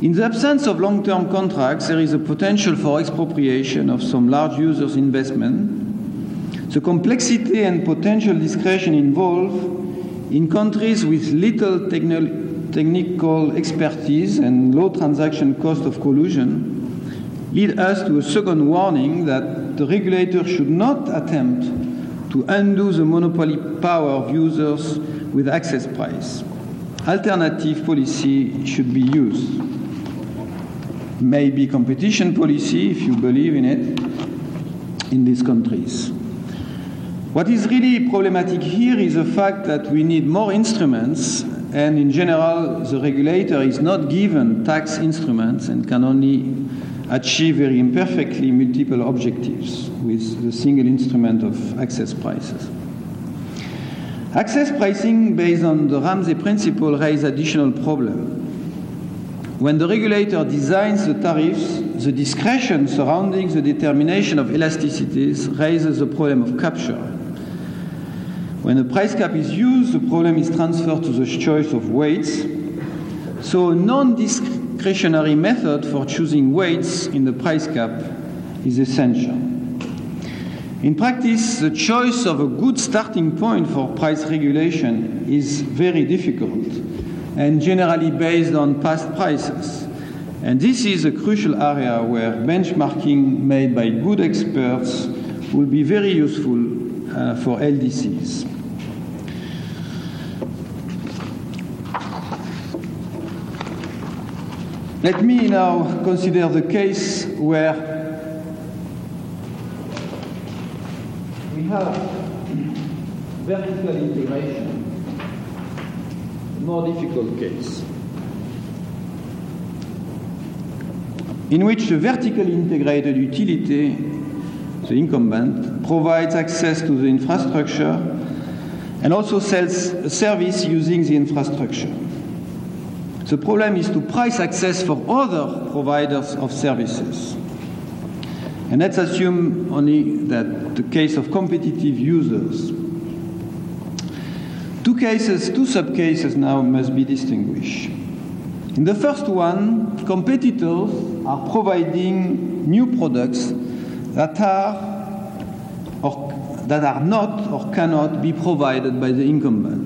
In the absence of long-term contracts, there is a potential for expropriation of some large users' investment. The complexity and potential discretion involved in countries with little techn- technical expertise and low transaction cost of collusion lead us to a second warning that the regulator should not attempt to undo the monopoly power of users with access price. Alternative policy should be used. Maybe competition policy, if you believe in it, in these countries. What is really problematic here is the fact that we need more instruments, and in general, the regulator is not given tax instruments and can only achieve very imperfectly multiple objectives with the single instrument of access prices. Access pricing based on the Ramsey principle raises additional problems. When the regulator designs the tariffs, the discretion surrounding the determination of elasticities raises the problem of capture. When a price cap is used, the problem is transferred to the choice of weights. So a non-discretionary method for choosing weights in the price cap is essential. In practice, the choice of a good starting point for price regulation is very difficult and generally based on past prices. And this is a crucial area where benchmarking made by good experts will be very useful uh, for LDCs. Let me now consider the case where we have vertical integration, a more difficult case, in which the vertically integrated utility, the incumbent, provides access to the infrastructure and also sells a service using the infrastructure. The problem is to price access for other providers of services. And let's assume only that the case of competitive users. Two cases, two subcases now must be distinguished. In the first one, competitors are providing new products that are or that are not or cannot be provided by the incumbent.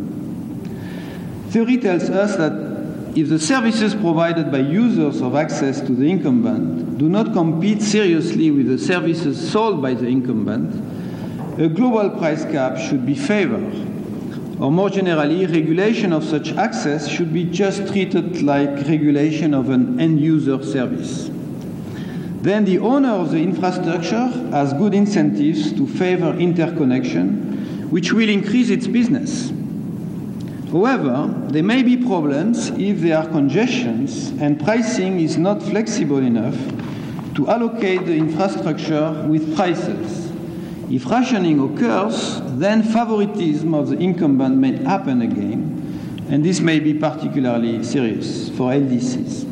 Theory tells us that if the services provided by users of access to the incumbent do not compete seriously with the services sold by the incumbent, a global price cap should be favored. Or more generally, regulation of such access should be just treated like regulation of an end user service. Then the owner of the infrastructure has good incentives to favor interconnection, which will increase its business. However, there may be problems if there are congestions and pricing is not flexible enough to allocate the infrastructure with prices. If rationing occurs, then favoritism of the incumbent may happen again, and this may be particularly serious for LDCs.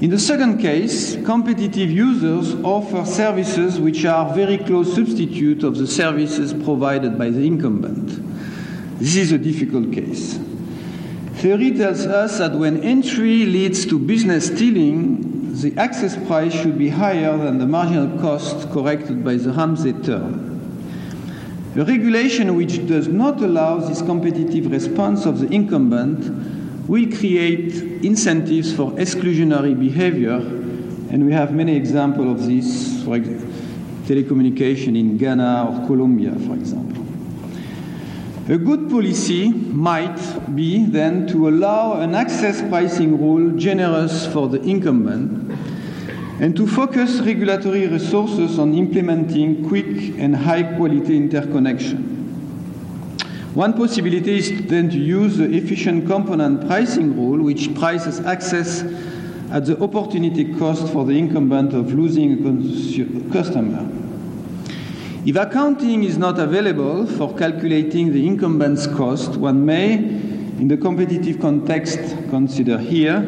In the second case, competitive users offer services which are very close substitute of the services provided by the incumbent. This is a difficult case. Theory tells us that when entry leads to business stealing, the access price should be higher than the marginal cost corrected by the Ramsey term. A regulation which does not allow this competitive response of the incumbent will create incentives for exclusionary behavior, and we have many examples of this, for example, telecommunication in Ghana or Colombia, for example. A good policy might be then to allow an access pricing rule generous for the incumbent and to focus regulatory resources on implementing quick and high quality interconnection. One possibility is then to use the efficient component pricing rule, which prices access at the opportunity cost for the incumbent of losing a customer. If accounting is not available for calculating the incumbent's cost, one may, in the competitive context considered here,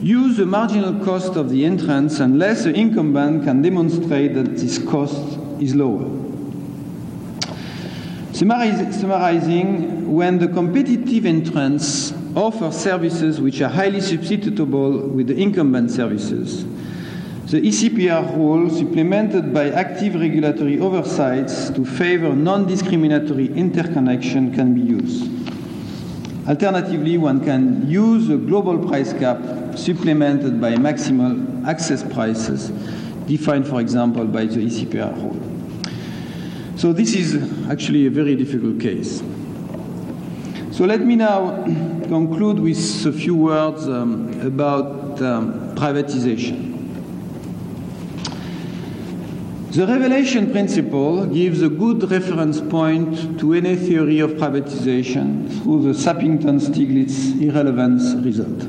use the marginal cost of the entrance unless the incumbent can demonstrate that this cost is lower. Summarizing, when the competitive entrants offer services which are highly substitutable with the incumbent services, the ECPR rule, supplemented by active regulatory oversights to favor non discriminatory interconnection, can be used. Alternatively, one can use a global price cap supplemented by maximal access prices, defined, for example, by the ECPR rule. So, this is actually a very difficult case. So, let me now conclude with a few words um, about um, privatization. The revelation principle gives a good reference point to any theory of privatization through the Sappington-Stiglitz irrelevance result.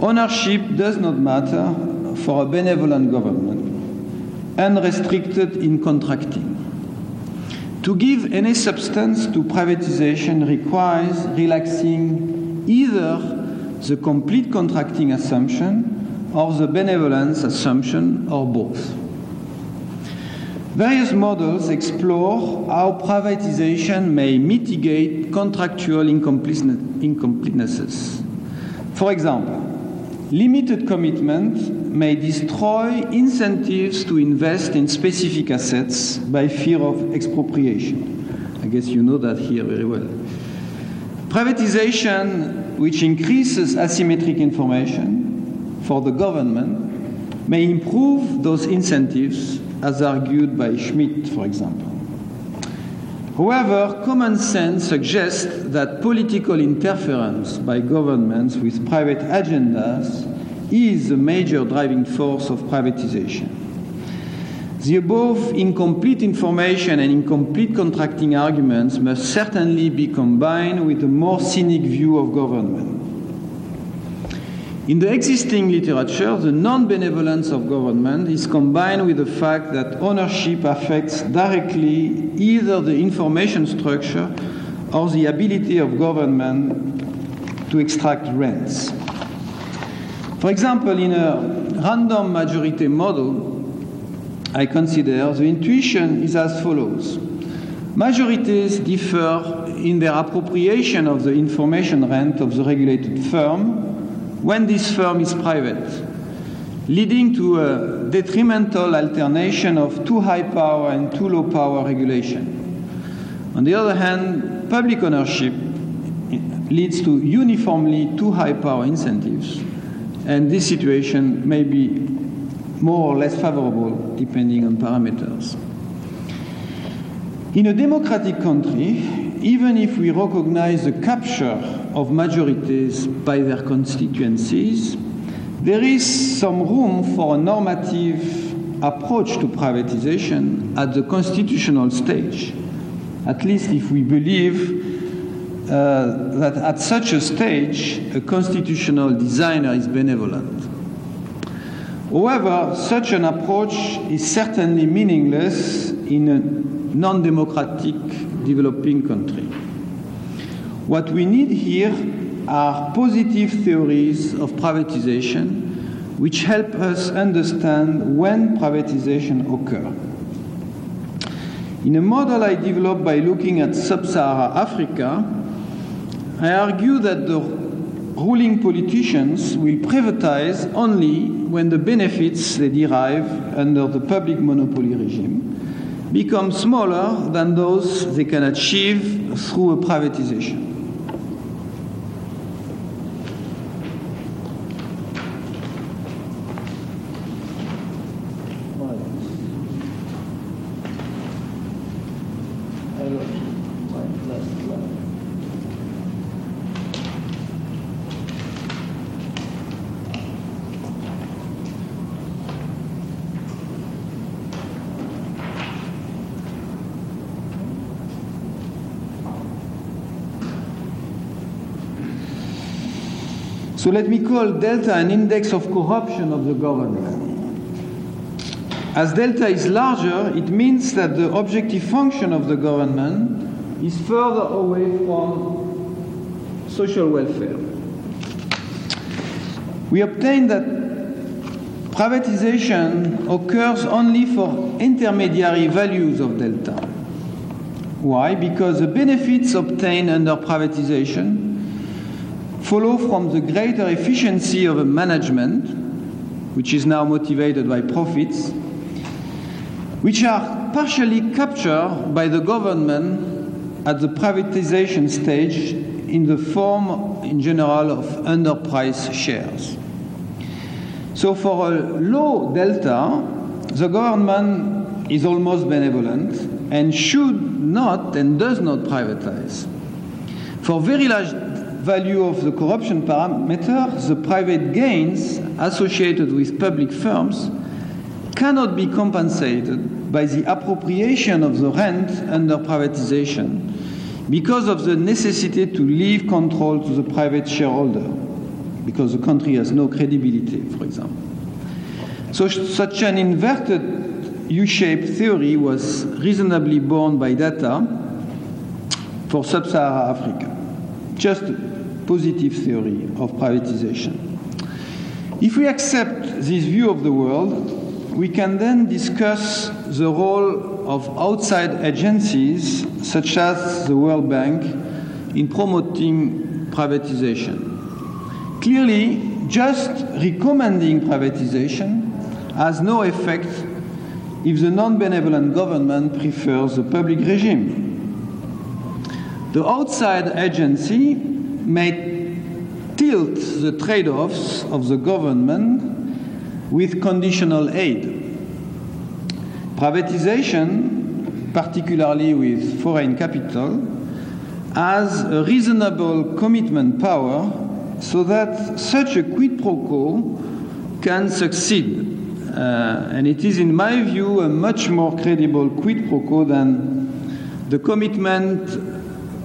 Ownership does not matter for a benevolent government, unrestricted in contracting. To give any substance to privatization requires relaxing either the complete contracting assumption or the benevolence assumption or both. Various models explore how privatization may mitigate contractual incompletenesses. For example, limited commitment may destroy incentives to invest in specific assets by fear of expropriation. I guess you know that here very well. Privatization, which increases asymmetric information for the government, may improve those incentives as argued by Schmidt, for example. However, common sense suggests that political interference by governments with private agendas is a major driving force of privatization. The above incomplete information and incomplete contracting arguments must certainly be combined with a more cynic view of government. In the existing literature, the non benevolence of government is combined with the fact that ownership affects directly either the information structure or the ability of government to extract rents. For example, in a random majority model, I consider the intuition is as follows Majorities differ in their appropriation of the information rent of the regulated firm when this firm is private, leading to a detrimental alternation of too high power and too low power regulation. On the other hand, public ownership leads to uniformly too high power incentives, and this situation may be more or less favorable depending on parameters. In a democratic country, even if we recognize the capture of majorities by their constituencies, there is some room for a normative approach to privatization at the constitutional stage, at least if we believe uh, that at such a stage a constitutional designer is benevolent. However, such an approach is certainly meaningless in a non democratic developing country. What we need here are positive theories of privatization which help us understand when privatization occurs. In a model I developed by looking at sub Saharan Africa, I argue that the ruling politicians will privatize only when the benefits they derive under the public monopoly regime become smaller than those they can achieve through a privatization. So let me call delta an index of corruption of the government. As delta is larger, it means that the objective function of the government is further away from social welfare. we obtain that privatization occurs only for intermediary values of delta. Why? Because the benefits obtained under privatization follow from the greater efficiency of a management, which is now motivated by profits, which are partially captured by the government at the privatization stage in the form, in general, of underpriced shares. So, for a low delta, the government is almost benevolent and should not and does not privatize. For very large value of the corruption parameter, the private gains associated with public firms cannot be compensated by the appropriation of the rent under privatization because of the necessity to leave control to the private shareholder, because the country has no credibility, for example. So, such an inverted U shaped theory was reasonably borne by data for sub Saharan Africa. Just positive theory of privatization. If we accept this view of the world, we can then discuss the role of outside agencies such as the World Bank in promoting privatization. Clearly, just recommending privatization has no effect if the non benevolent government prefers the public regime. The outside agency may tilt the trade offs of the government with conditional aid. Privatization, particularly with foreign capital, has a reasonable commitment power so that such a quid pro quo can succeed. Uh, and it is, in my view, a much more credible quid pro quo than the commitment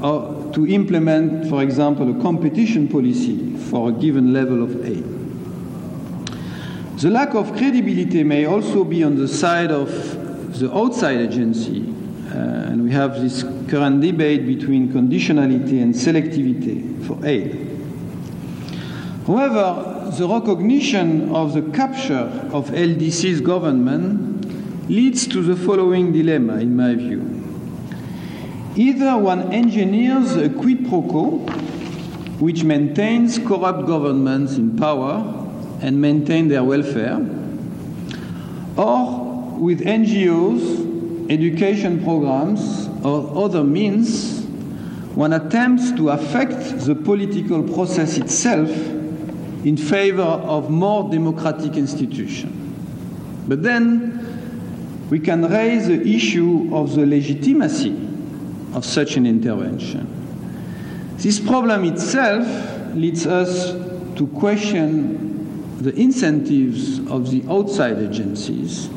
uh, to implement, for example, a competition policy for a given level of aid. The lack of credibility may also be on the side of the outside agency, uh, and we have this current debate between conditionality and selectivity for aid. However, the recognition of the capture of LDC's government leads to the following dilemma, in my view. Either one engineers a quid pro quo, which maintains corrupt governments in power and maintain their welfare, or with NGOs, education programs, or other means, one attempts to affect the political process itself in favor of more democratic institutions. But then we can raise the issue of the legitimacy of such an intervention. This problem itself leads us to question the incentives of the outside agencies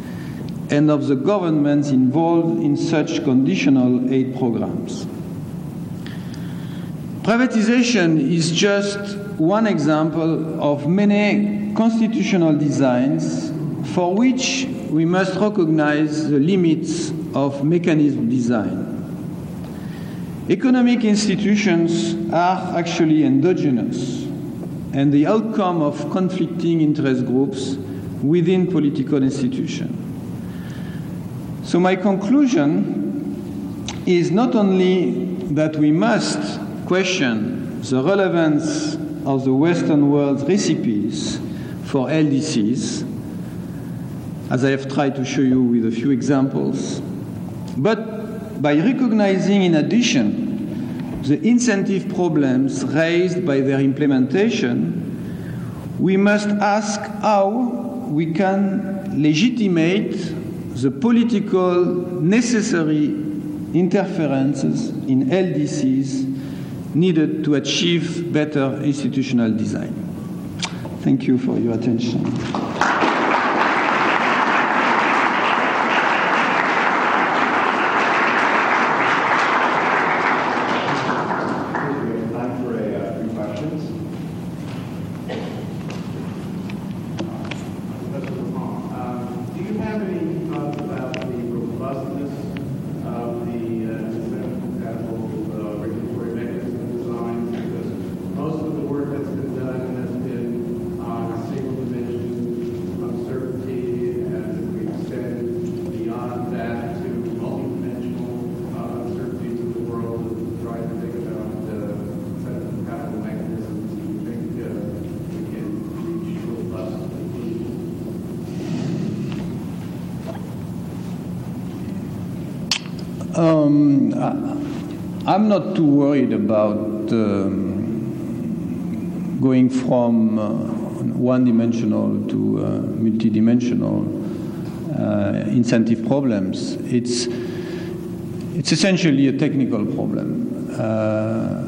and of the governments involved in such conditional aid programs. Privatization is just one example of many constitutional designs for which we must recognize the limits of mechanism design. Economic institutions are actually endogenous and the outcome of conflicting interest groups within political institutions. So, my conclusion is not only that we must question the relevance of the Western world's recipes for LDCs, as I have tried to show you with a few examples, but by recognizing in addition the incentive problems raised by their implementation, we must ask how we can legitimate the political necessary interferences in LDCs needed to achieve better institutional design. Thank you for your attention. I'm not too worried about um, going from uh, one-dimensional to uh, multidimensional uh, incentive problems. It's it's essentially a technical problem. Uh,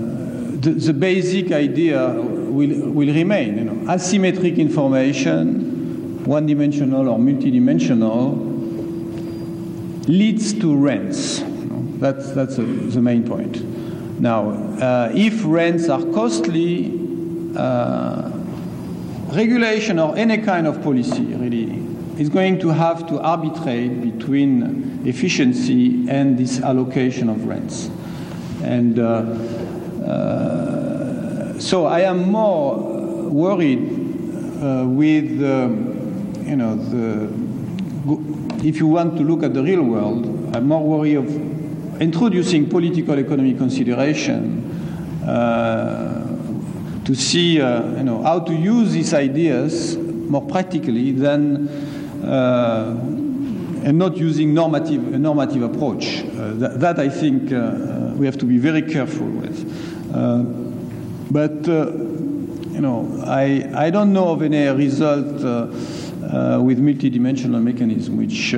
the, the, basic idea will, will remain. You know, asymmetric information, one-dimensional or multidimensional, leads to rents. That's that's a, the main point. Now, uh, if rents are costly, uh, regulation or any kind of policy really is going to have to arbitrate between efficiency and this allocation of rents. And uh, uh, so I am more worried uh, with, um, you know, the, if you want to look at the real world, I'm more worried of introducing political economy consideration uh, to see, uh, you know, how to use these ideas more practically than uh, and not using normative, a normative approach. Uh, that, that, I think uh, we have to be very careful with. but you know, I, I don't know of any result with multidimensional mechanism which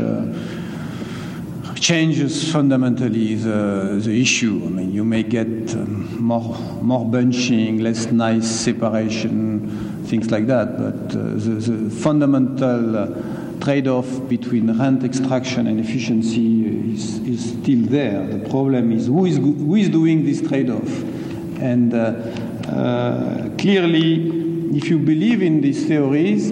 changes fundamentally the, the issue. I mean, you may get um, more, more bunching, less nice separation, things like that, but uh, the, the, fundamental uh, trade off between rent extraction and efficiency is, is still there. The problem is who is, who is doing this trade off. And uh, uh, clearly, if you believe in these theories,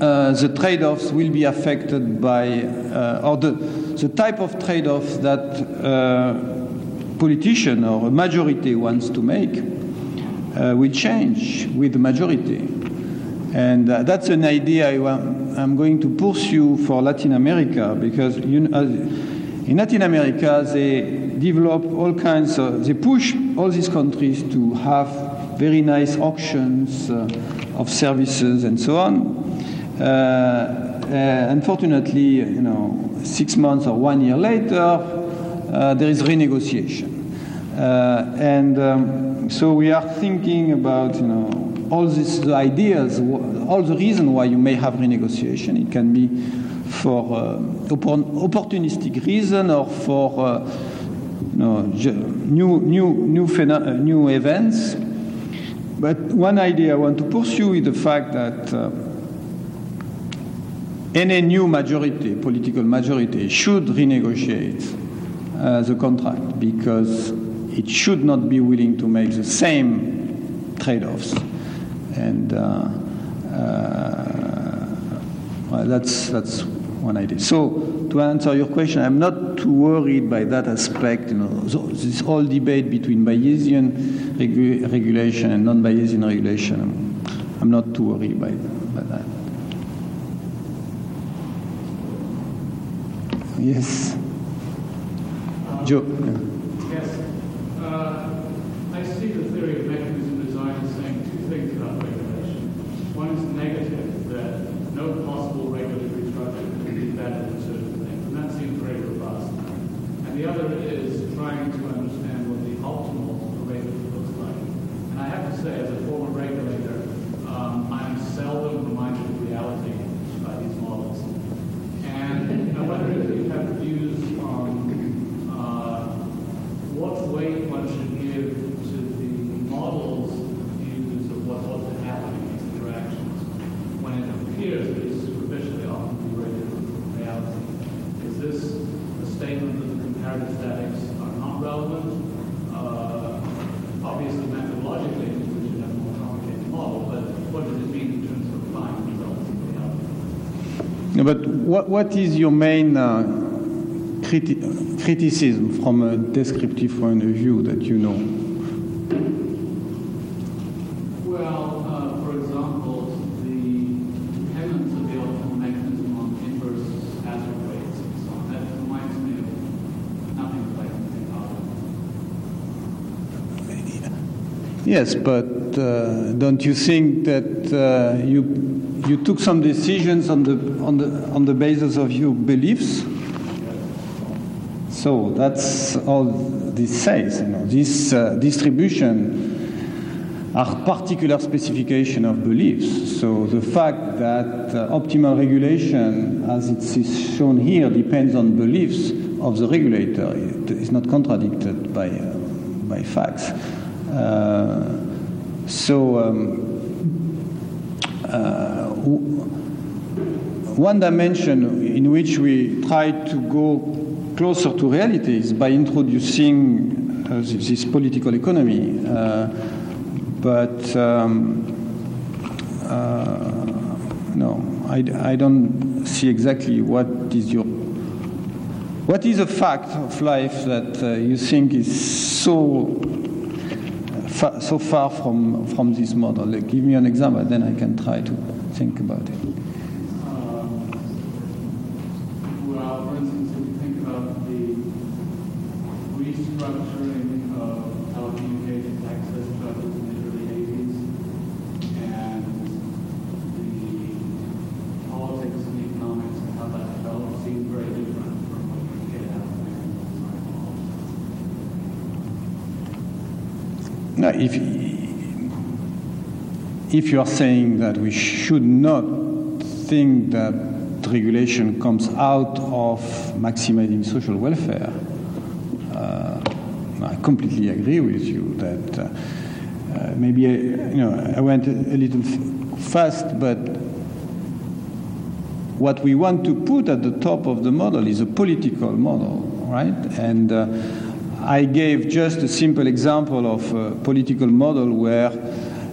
uh, the trade offs will be affected by, uh, or the, the type of trade offs that uh, politician or a majority wants to make uh, will change with the majority. And uh, that's an idea I'm going to pursue for Latin America because you, uh, in Latin America they develop all kinds of, they push all these countries to have very nice auctions of services and so on. Uh, uh, unfortunately, you know, six months or one year later, uh, there is renegotiation. and um, so we are thinking about, you know, all these ideas, all the reason why you may have renegotiation. It can be for uh, opportunistic reason or for uh, you know, new, new, new, new events. But one idea I want to pursue is the fact that any new majority, political majority, should renegotiate uh, the contract because it should not be willing to make the same trade offs and uh, uh, well, that's that's one idea. So to answer your question, I'm not too worried by that aspect. You know, this whole debate between Bayesian regu regulation and non-Bayesian regulation. I'm, not too worried by, by that. Yes. Joe. Yeah. Yes. Uh, I see the theory of mechanism design as saying two things about regulation. One is negative, that no possible regulatory structure can be better than certain things, and that seems very robust. And the other is trying to understand what the optimal arrangement looks like. And I have to say, as a former regulator, um, I'm seldom reminded of reality by these models. And I wonder if you have views on uh, what weight one should give to the model's views of what ought to happen in these interactions when it appears that it's superficially often derated from reality. Is this a statement that the comparative statics are not relevant? Uh, obviously, methodologically, we should have a more complicated model, but what does it mean in terms of applying results in reality? But what, what is your main uh, criti criticism from a descriptive point of view that you know? Well, uh, for example, the dependence of the optimal mechanism on inverse hazard rates and so on. That reminds me of nothing like Yes, but uh, don't you think that uh, you you took some decisions on the on the on the basis of your beliefs? So that's all this says. You know, this uh, distribution are particular specification of beliefs. So the fact that uh, optimal regulation, as it is shown here, depends on beliefs of the regulator is not contradicted by, uh, by facts. Uh, so um, uh, one dimension in which we try to go closer to reality is by introducing uh, this political economy. Uh, but um, uh, no, I, I don't see exactly what is your what is a fact of life that uh, you think is so fa- so far from from this model? Like, give me an example, then I can try to think about it. Um, well, for instance, if you think about the restructuring of telecommunications access structures in the early 80s and the politics and economics and how that developed seemed very different from what you get out of No, if if you are saying that we should not think that regulation comes out of maximizing social welfare, uh, I completely agree with you that uh, uh, maybe I, you know I went a, a little fast, but what we want to put at the top of the model is a political model, right? And uh, I gave just a simple example of a political model where,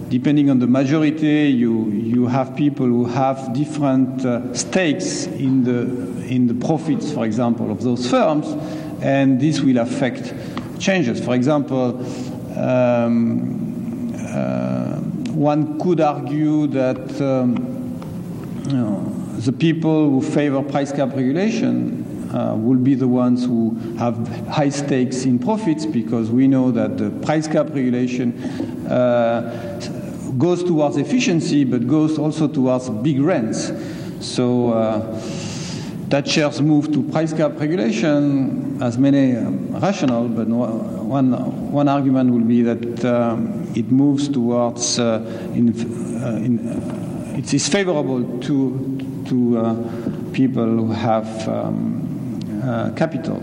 depending on the majority, you, you have people who have different uh, stakes in the, in the profits, for example, of those firms, and this will affect changes. For example, um, uh, one could argue that um, you know, the people who favor price cap regulation uh, will be the ones who have high stakes in profits because we know that the price cap regulation uh, goes towards efficiency but goes also towards big rents. So uh, Thatcher's move to price cap regulation has many um, rational, but one, one argument will be that um, it moves towards uh, in, uh, in, uh, it is favorable to, to uh, people who have um, uh, capital.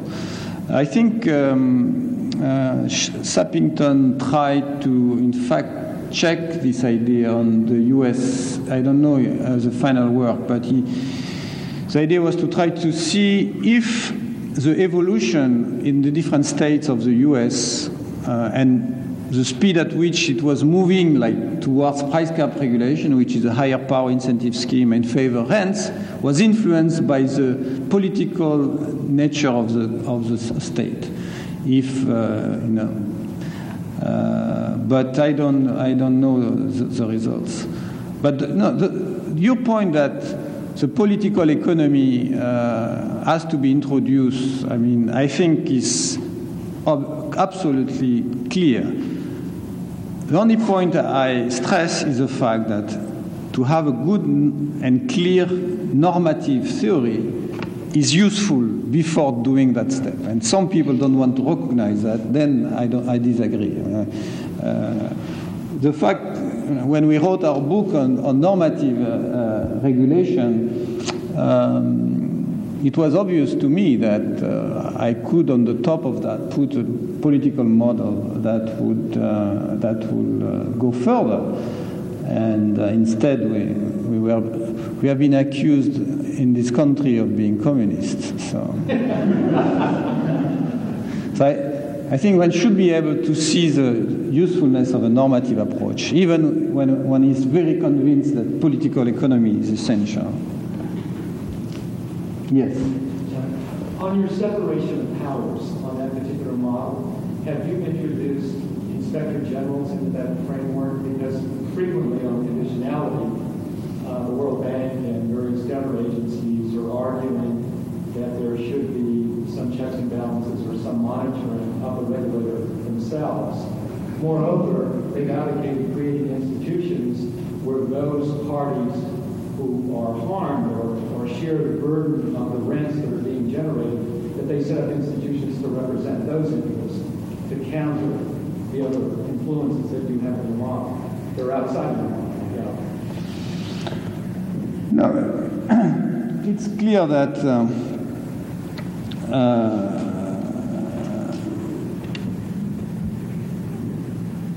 I think um, Sappington tried to, in fact, check this idea on the US. I don't know the final work, but he, the idea was to try to see if the evolution in the different states of the US uh, and the speed at which it was moving like towards price cap regulation, which is a higher power incentive scheme and favor rents, was influenced by the political nature of the of the state. If uh, you know, uh, but I don't I don't know the, the results. But no, the, your point that the political economy uh, has to be introduced, I mean, I think is absolutely clear the only point I stress is the fact that to have a good and clear normative theory is useful before doing that step. And some people don't want to recognize that, then I, I disagree. Uh, the fact, when we wrote our book on, on normative uh, uh, regulation, um, it was obvious to me that uh, I could, on the top of that, put a political model that would uh, that would uh, go further. And uh, instead, we, we were we have been accused in this country of being communists. So, so I, I think one should be able to see the usefulness of a normative approach, even when one is very convinced that political economy is essential. Yes. On your separation of powers on that particular model, have you introduced inspector generals into that framework? Because frequently on conditionality, uh, the World Bank and various government agencies are arguing that there should be some checks and balances or some monitoring of the regulator themselves. Moreover, they've advocated creating institutions where those parties who are harmed or, or share the burden of the rents that are being generated, that they set up institutions to represent those interests to counter the other influences that you have in the model. They're outside the. Yeah. No, it's clear that um, uh,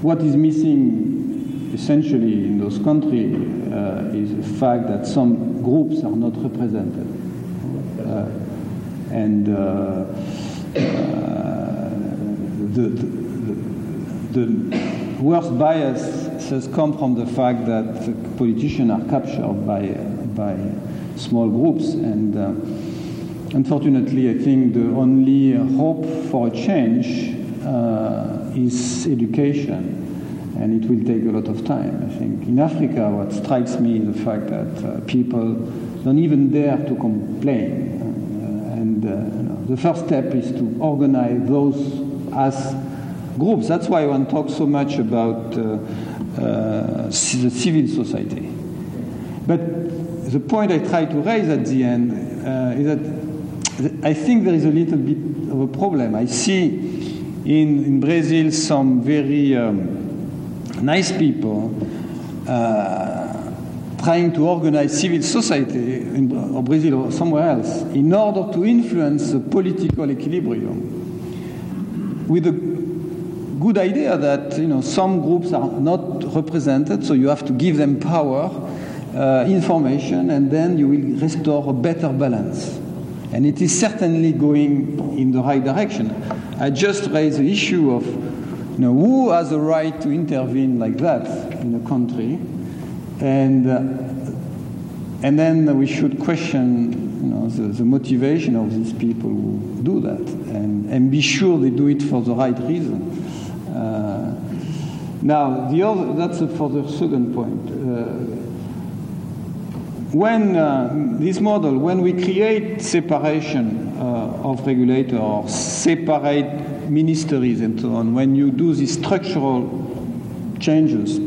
what is missing essentially in those countries uh, is the fact that some groups are not represented. Uh, and uh, uh, the, the, the, worst bias has come from the fact that politicians are captured by, by small groups. And uh, unfortunately, I think the only hope for a change uh, is education. And it will take a lot of time. I think in Africa, what strikes me is the fact that uh, people don't even dare to complain. Uh, and uh, you know, the first step is to organize those as groups. That's why one talks so much about uh, the civil society. But the point I try to raise at the end uh, is that I think there is a little bit of a problem. I see in, in Brazil some very um, nice people uh, trying to organize civil society in or Brazil or somewhere else in order to influence the political equilibrium with a good idea that you know some groups are not represented so you have to give them power uh, information and then you will restore a better balance and it is certainly going in the right direction i just raised the issue of you know, who has a right to intervene like that in a country? And, uh, and then we should question you know, the, the, motivation of these people who do that and, and be sure they do it for the right reason. Now, the other, that's for the second point. Uh, when uh, this model, when we create separation uh, of regulator or separate ministries and so on, when you do these structural changes,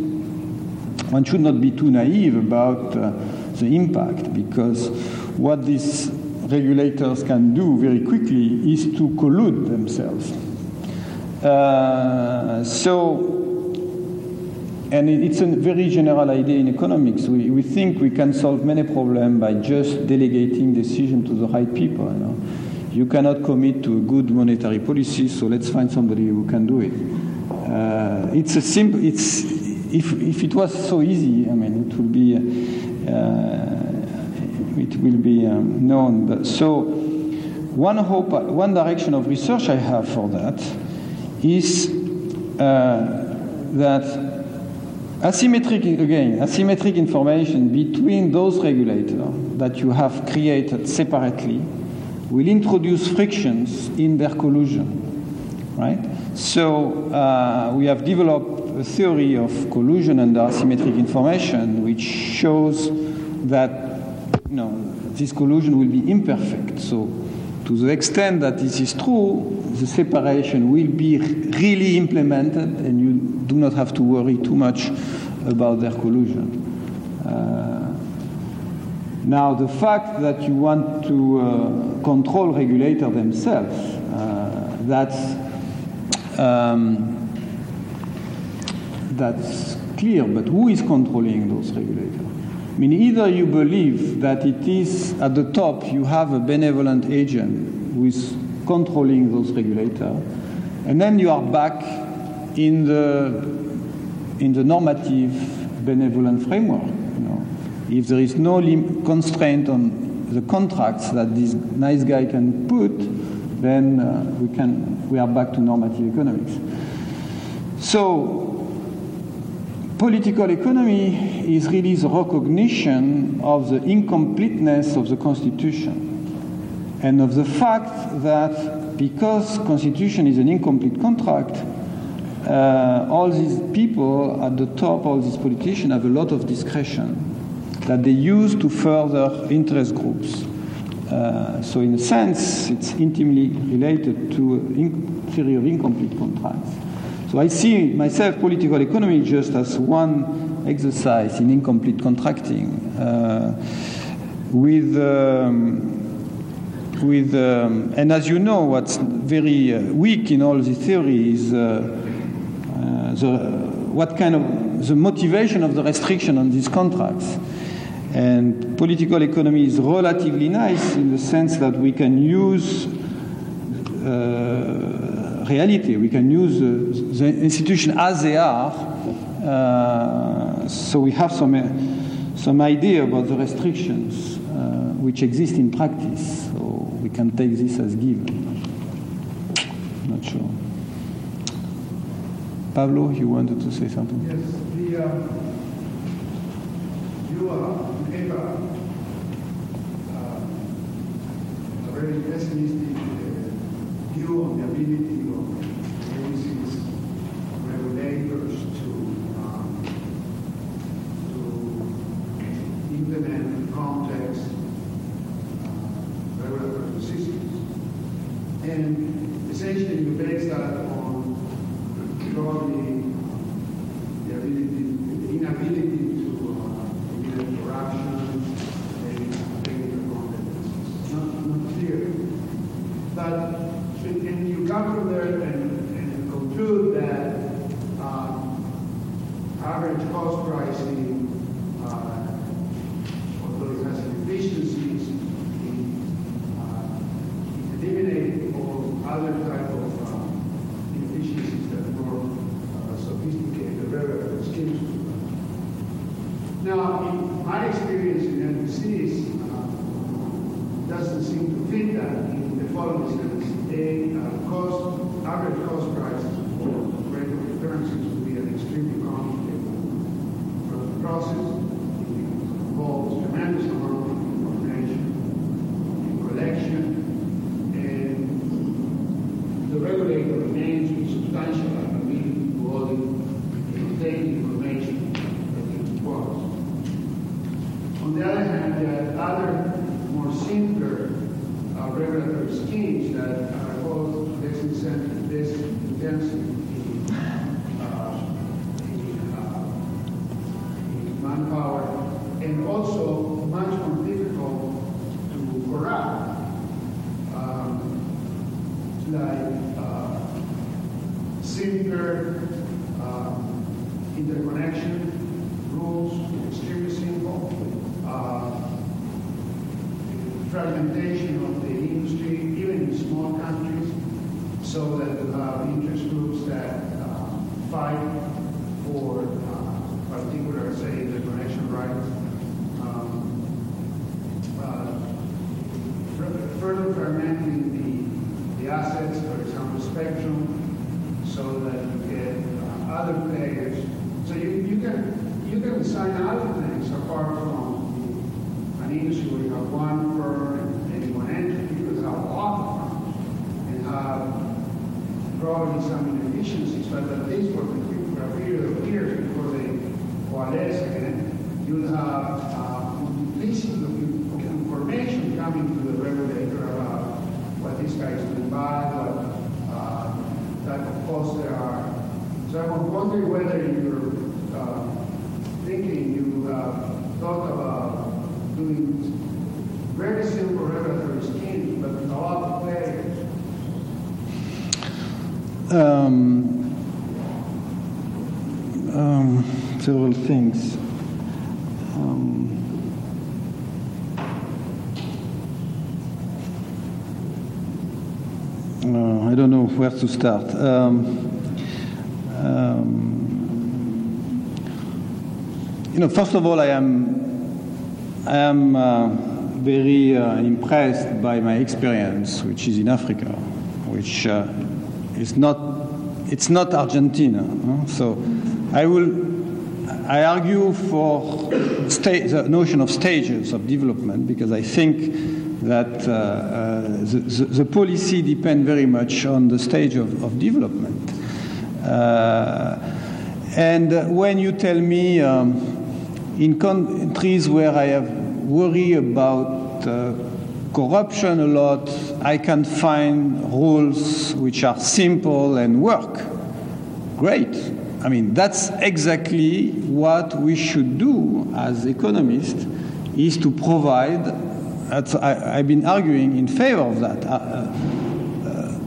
one should not be too naive about uh, the impact because what these regulators can do very quickly is to collude themselves. Uh, so, and it's a very general idea in economics. We, we think we can solve many problems by just delegating decision to the right people. You know? you cannot commit to a good monetary policy, so let's find somebody who can do it. Uh, it's a simple. It's if if it was so easy, I mean, it would be uh, it will be um, known. But so one hope, one direction of research I have for that is uh, that asymmetric again asymmetric information between those regulators that you have created separately will introduce frictions in their collusion, right? So uh, we have developed a theory of collusion under asymmetric information, which shows that you know, this collusion will be imperfect. So to the extent that this is true, the separation will be really implemented, and you do not have to worry too much about their collusion. Uh, now, the fact that you want to uh, control regulator themselves, uh, that's, um, that's clear, but who is controlling those regulators? I mean, either you believe that it is at the top you have a benevolent agent who is controlling those regulators, and then you are back in the, in the normative benevolent framework if there is no constraint on the contracts that this nice guy can put, then uh, we, can, we are back to normative economics. So, political economy is really the recognition of the incompleteness of the Constitution and of the fact that because Constitution is an incomplete contract, uh, all these people at the top, all these politicians have a lot of discretion that they use to further interest groups. Uh, so, in a sense, it's intimately related to theory of incomplete contracts. So, I see myself political economy just as one exercise in incomplete contracting, uh, with um, with, um, and as you know, what's very uh, weak in all the theory is uh, uh, the, what kind of the motivation of the restriction on these contracts. And political economy is relatively nice in the sense that we can use uh, reality, we can use the, the institution as they are. Uh, so we have some, uh, some idea about the restrictions uh, which exist in practice. So we can take this as given. Not sure. Pablo, you wanted to say something? Yes, the, uh, you are gave a, uh, a very pessimistic uh, view on the ability things. Um, uh, I don't know where to start. Um, um, you know, first of all, I am I am uh, very uh, impressed by my experience, which is in Africa, which uh, is not it's not Argentina. huh? So I will I argue for the notion of stages of development because I think that uh, uh, the, the, the policy depends very much on the stage of, of development. Uh, and when you tell me um, in countries where I have worry about uh, corruption a lot, I can find rules which are simple and work. Great. I mean, that's exactly what we should do as economists, is to provide I, have been arguing in favor of that. Uh, uh,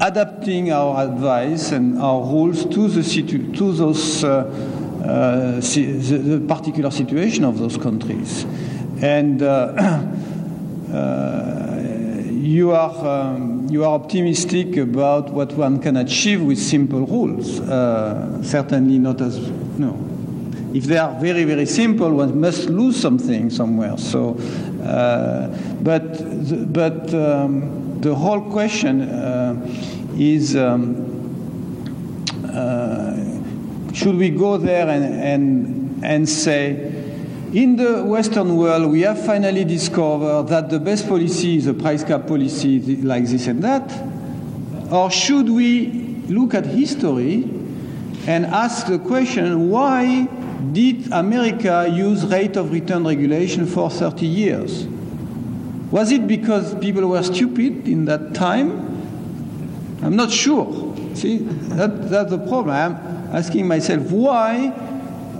adapting our advice and our rules to the situ- to those uh, uh si- the, the, particular situation of those countries, and uh, uh, you are um, you are optimistic about what one can achieve with simple rules. certainly not as no if they are very, very simple, one must lose something somewhere. So, uh, but the, but um, the whole question uh, is. Um, uh, should we go there and, and, and say, in the Western world, we have finally discovered that the best policy is a price cap policy like this and that? Or should we look at history and ask the question why did America use rate of return regulation for 30 years? Was it because people were stupid in that time? I'm not sure. See, that, that's the problem. I'm asking myself why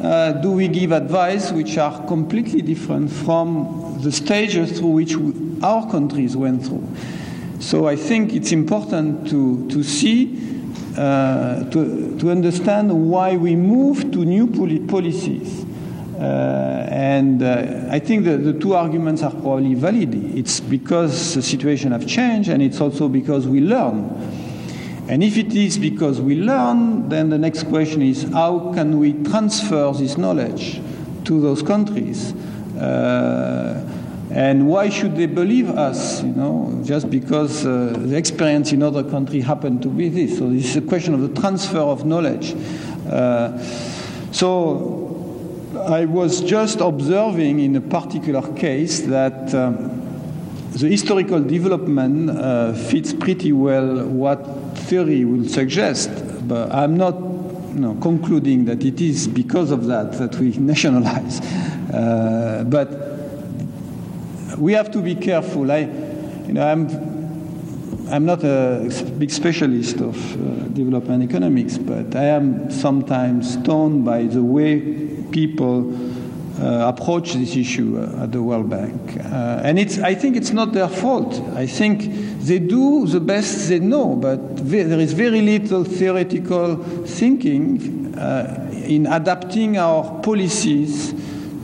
uh, do we give advice which are completely different from the stages through which we, our countries went through? So I think it's important to, to see uh, to, to understand why we move to new policies. Uh, and uh, I think that the two arguments are probably valid. It's because the situation has changed, and it's also because we learn. And if it is because we learn, then the next question is how can we transfer this knowledge to those countries? Uh, and why should they believe us? You know, just because uh, the experience in other countries happened to be this. So this is a question of the transfer of knowledge. Uh, so I was just observing in a particular case that um, the historical development uh, fits pretty well what theory will suggest. But I'm not you know, concluding that it is because of that that we nationalize. Uh, but we have to be careful. I, you know, I'm I'm not a big specialist of uh, development economics, but I am sometimes stoned by the way people approach this issue uh, at the World Bank. Uh, and it's, I think it's not their fault. I think they do the best they know, but there is very little theoretical thinking uh, in adapting our policies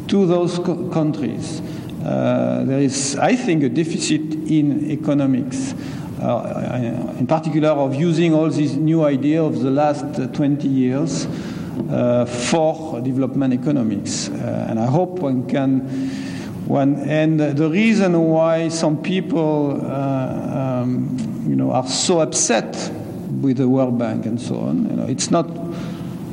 to those co- countries. Uh, there is, I think, a deficit in economics. Uh, in particular, of using all these new ideas of the last 20 years uh, for development economics. Uh, and I hope one can. One, and the reason why some people, uh, um, you know, are so upset with the World Bank and so on, you know, it's not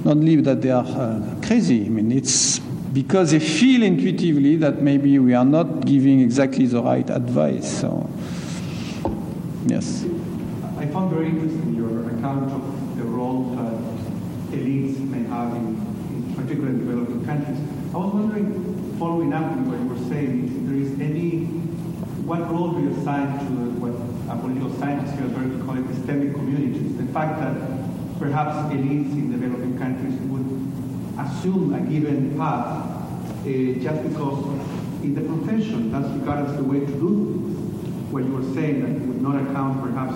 not only that they are uh, crazy. I mean, it's because they feel intuitively that maybe we are not giving exactly the right advice. So, yes. I found very interesting your account of the role that elites have in, in particular in developing countries. I was wondering, following up on what you were saying, if there is any, what role do you assign to what a political scientist here very call epistemic communities? The fact that perhaps elites in developing countries would assume a given path uh, just because in the profession that's regarded as the way to do things. What you were saying that would not account perhaps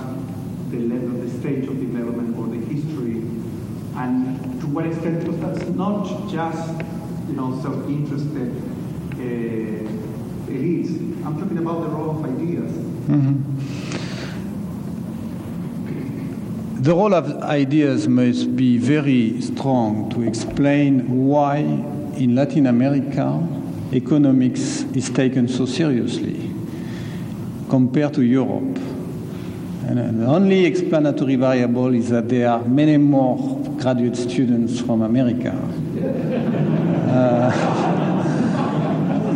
the level, the stage of development or the history, and to what extent because that's not just you know self-interested uh, elites. I'm talking about the role of ideas. Mm-hmm. The role of ideas must be very strong to explain why in Latin America economics is taken so seriously compared to Europe. And the only explanatory variable is that there are many more graduate students from America. Uh,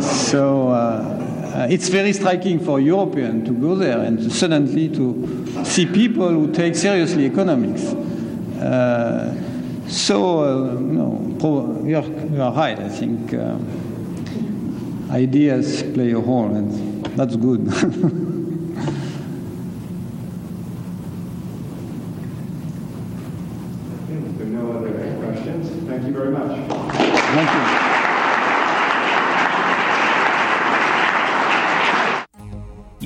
so uh, it's very striking for Europeans to go there and suddenly to see people who take seriously economics. Uh, so, uh, no, pro- you're, you're, right. I think uh, ideas play a role, and that's good. no other questions. Thank you very much. Thank you.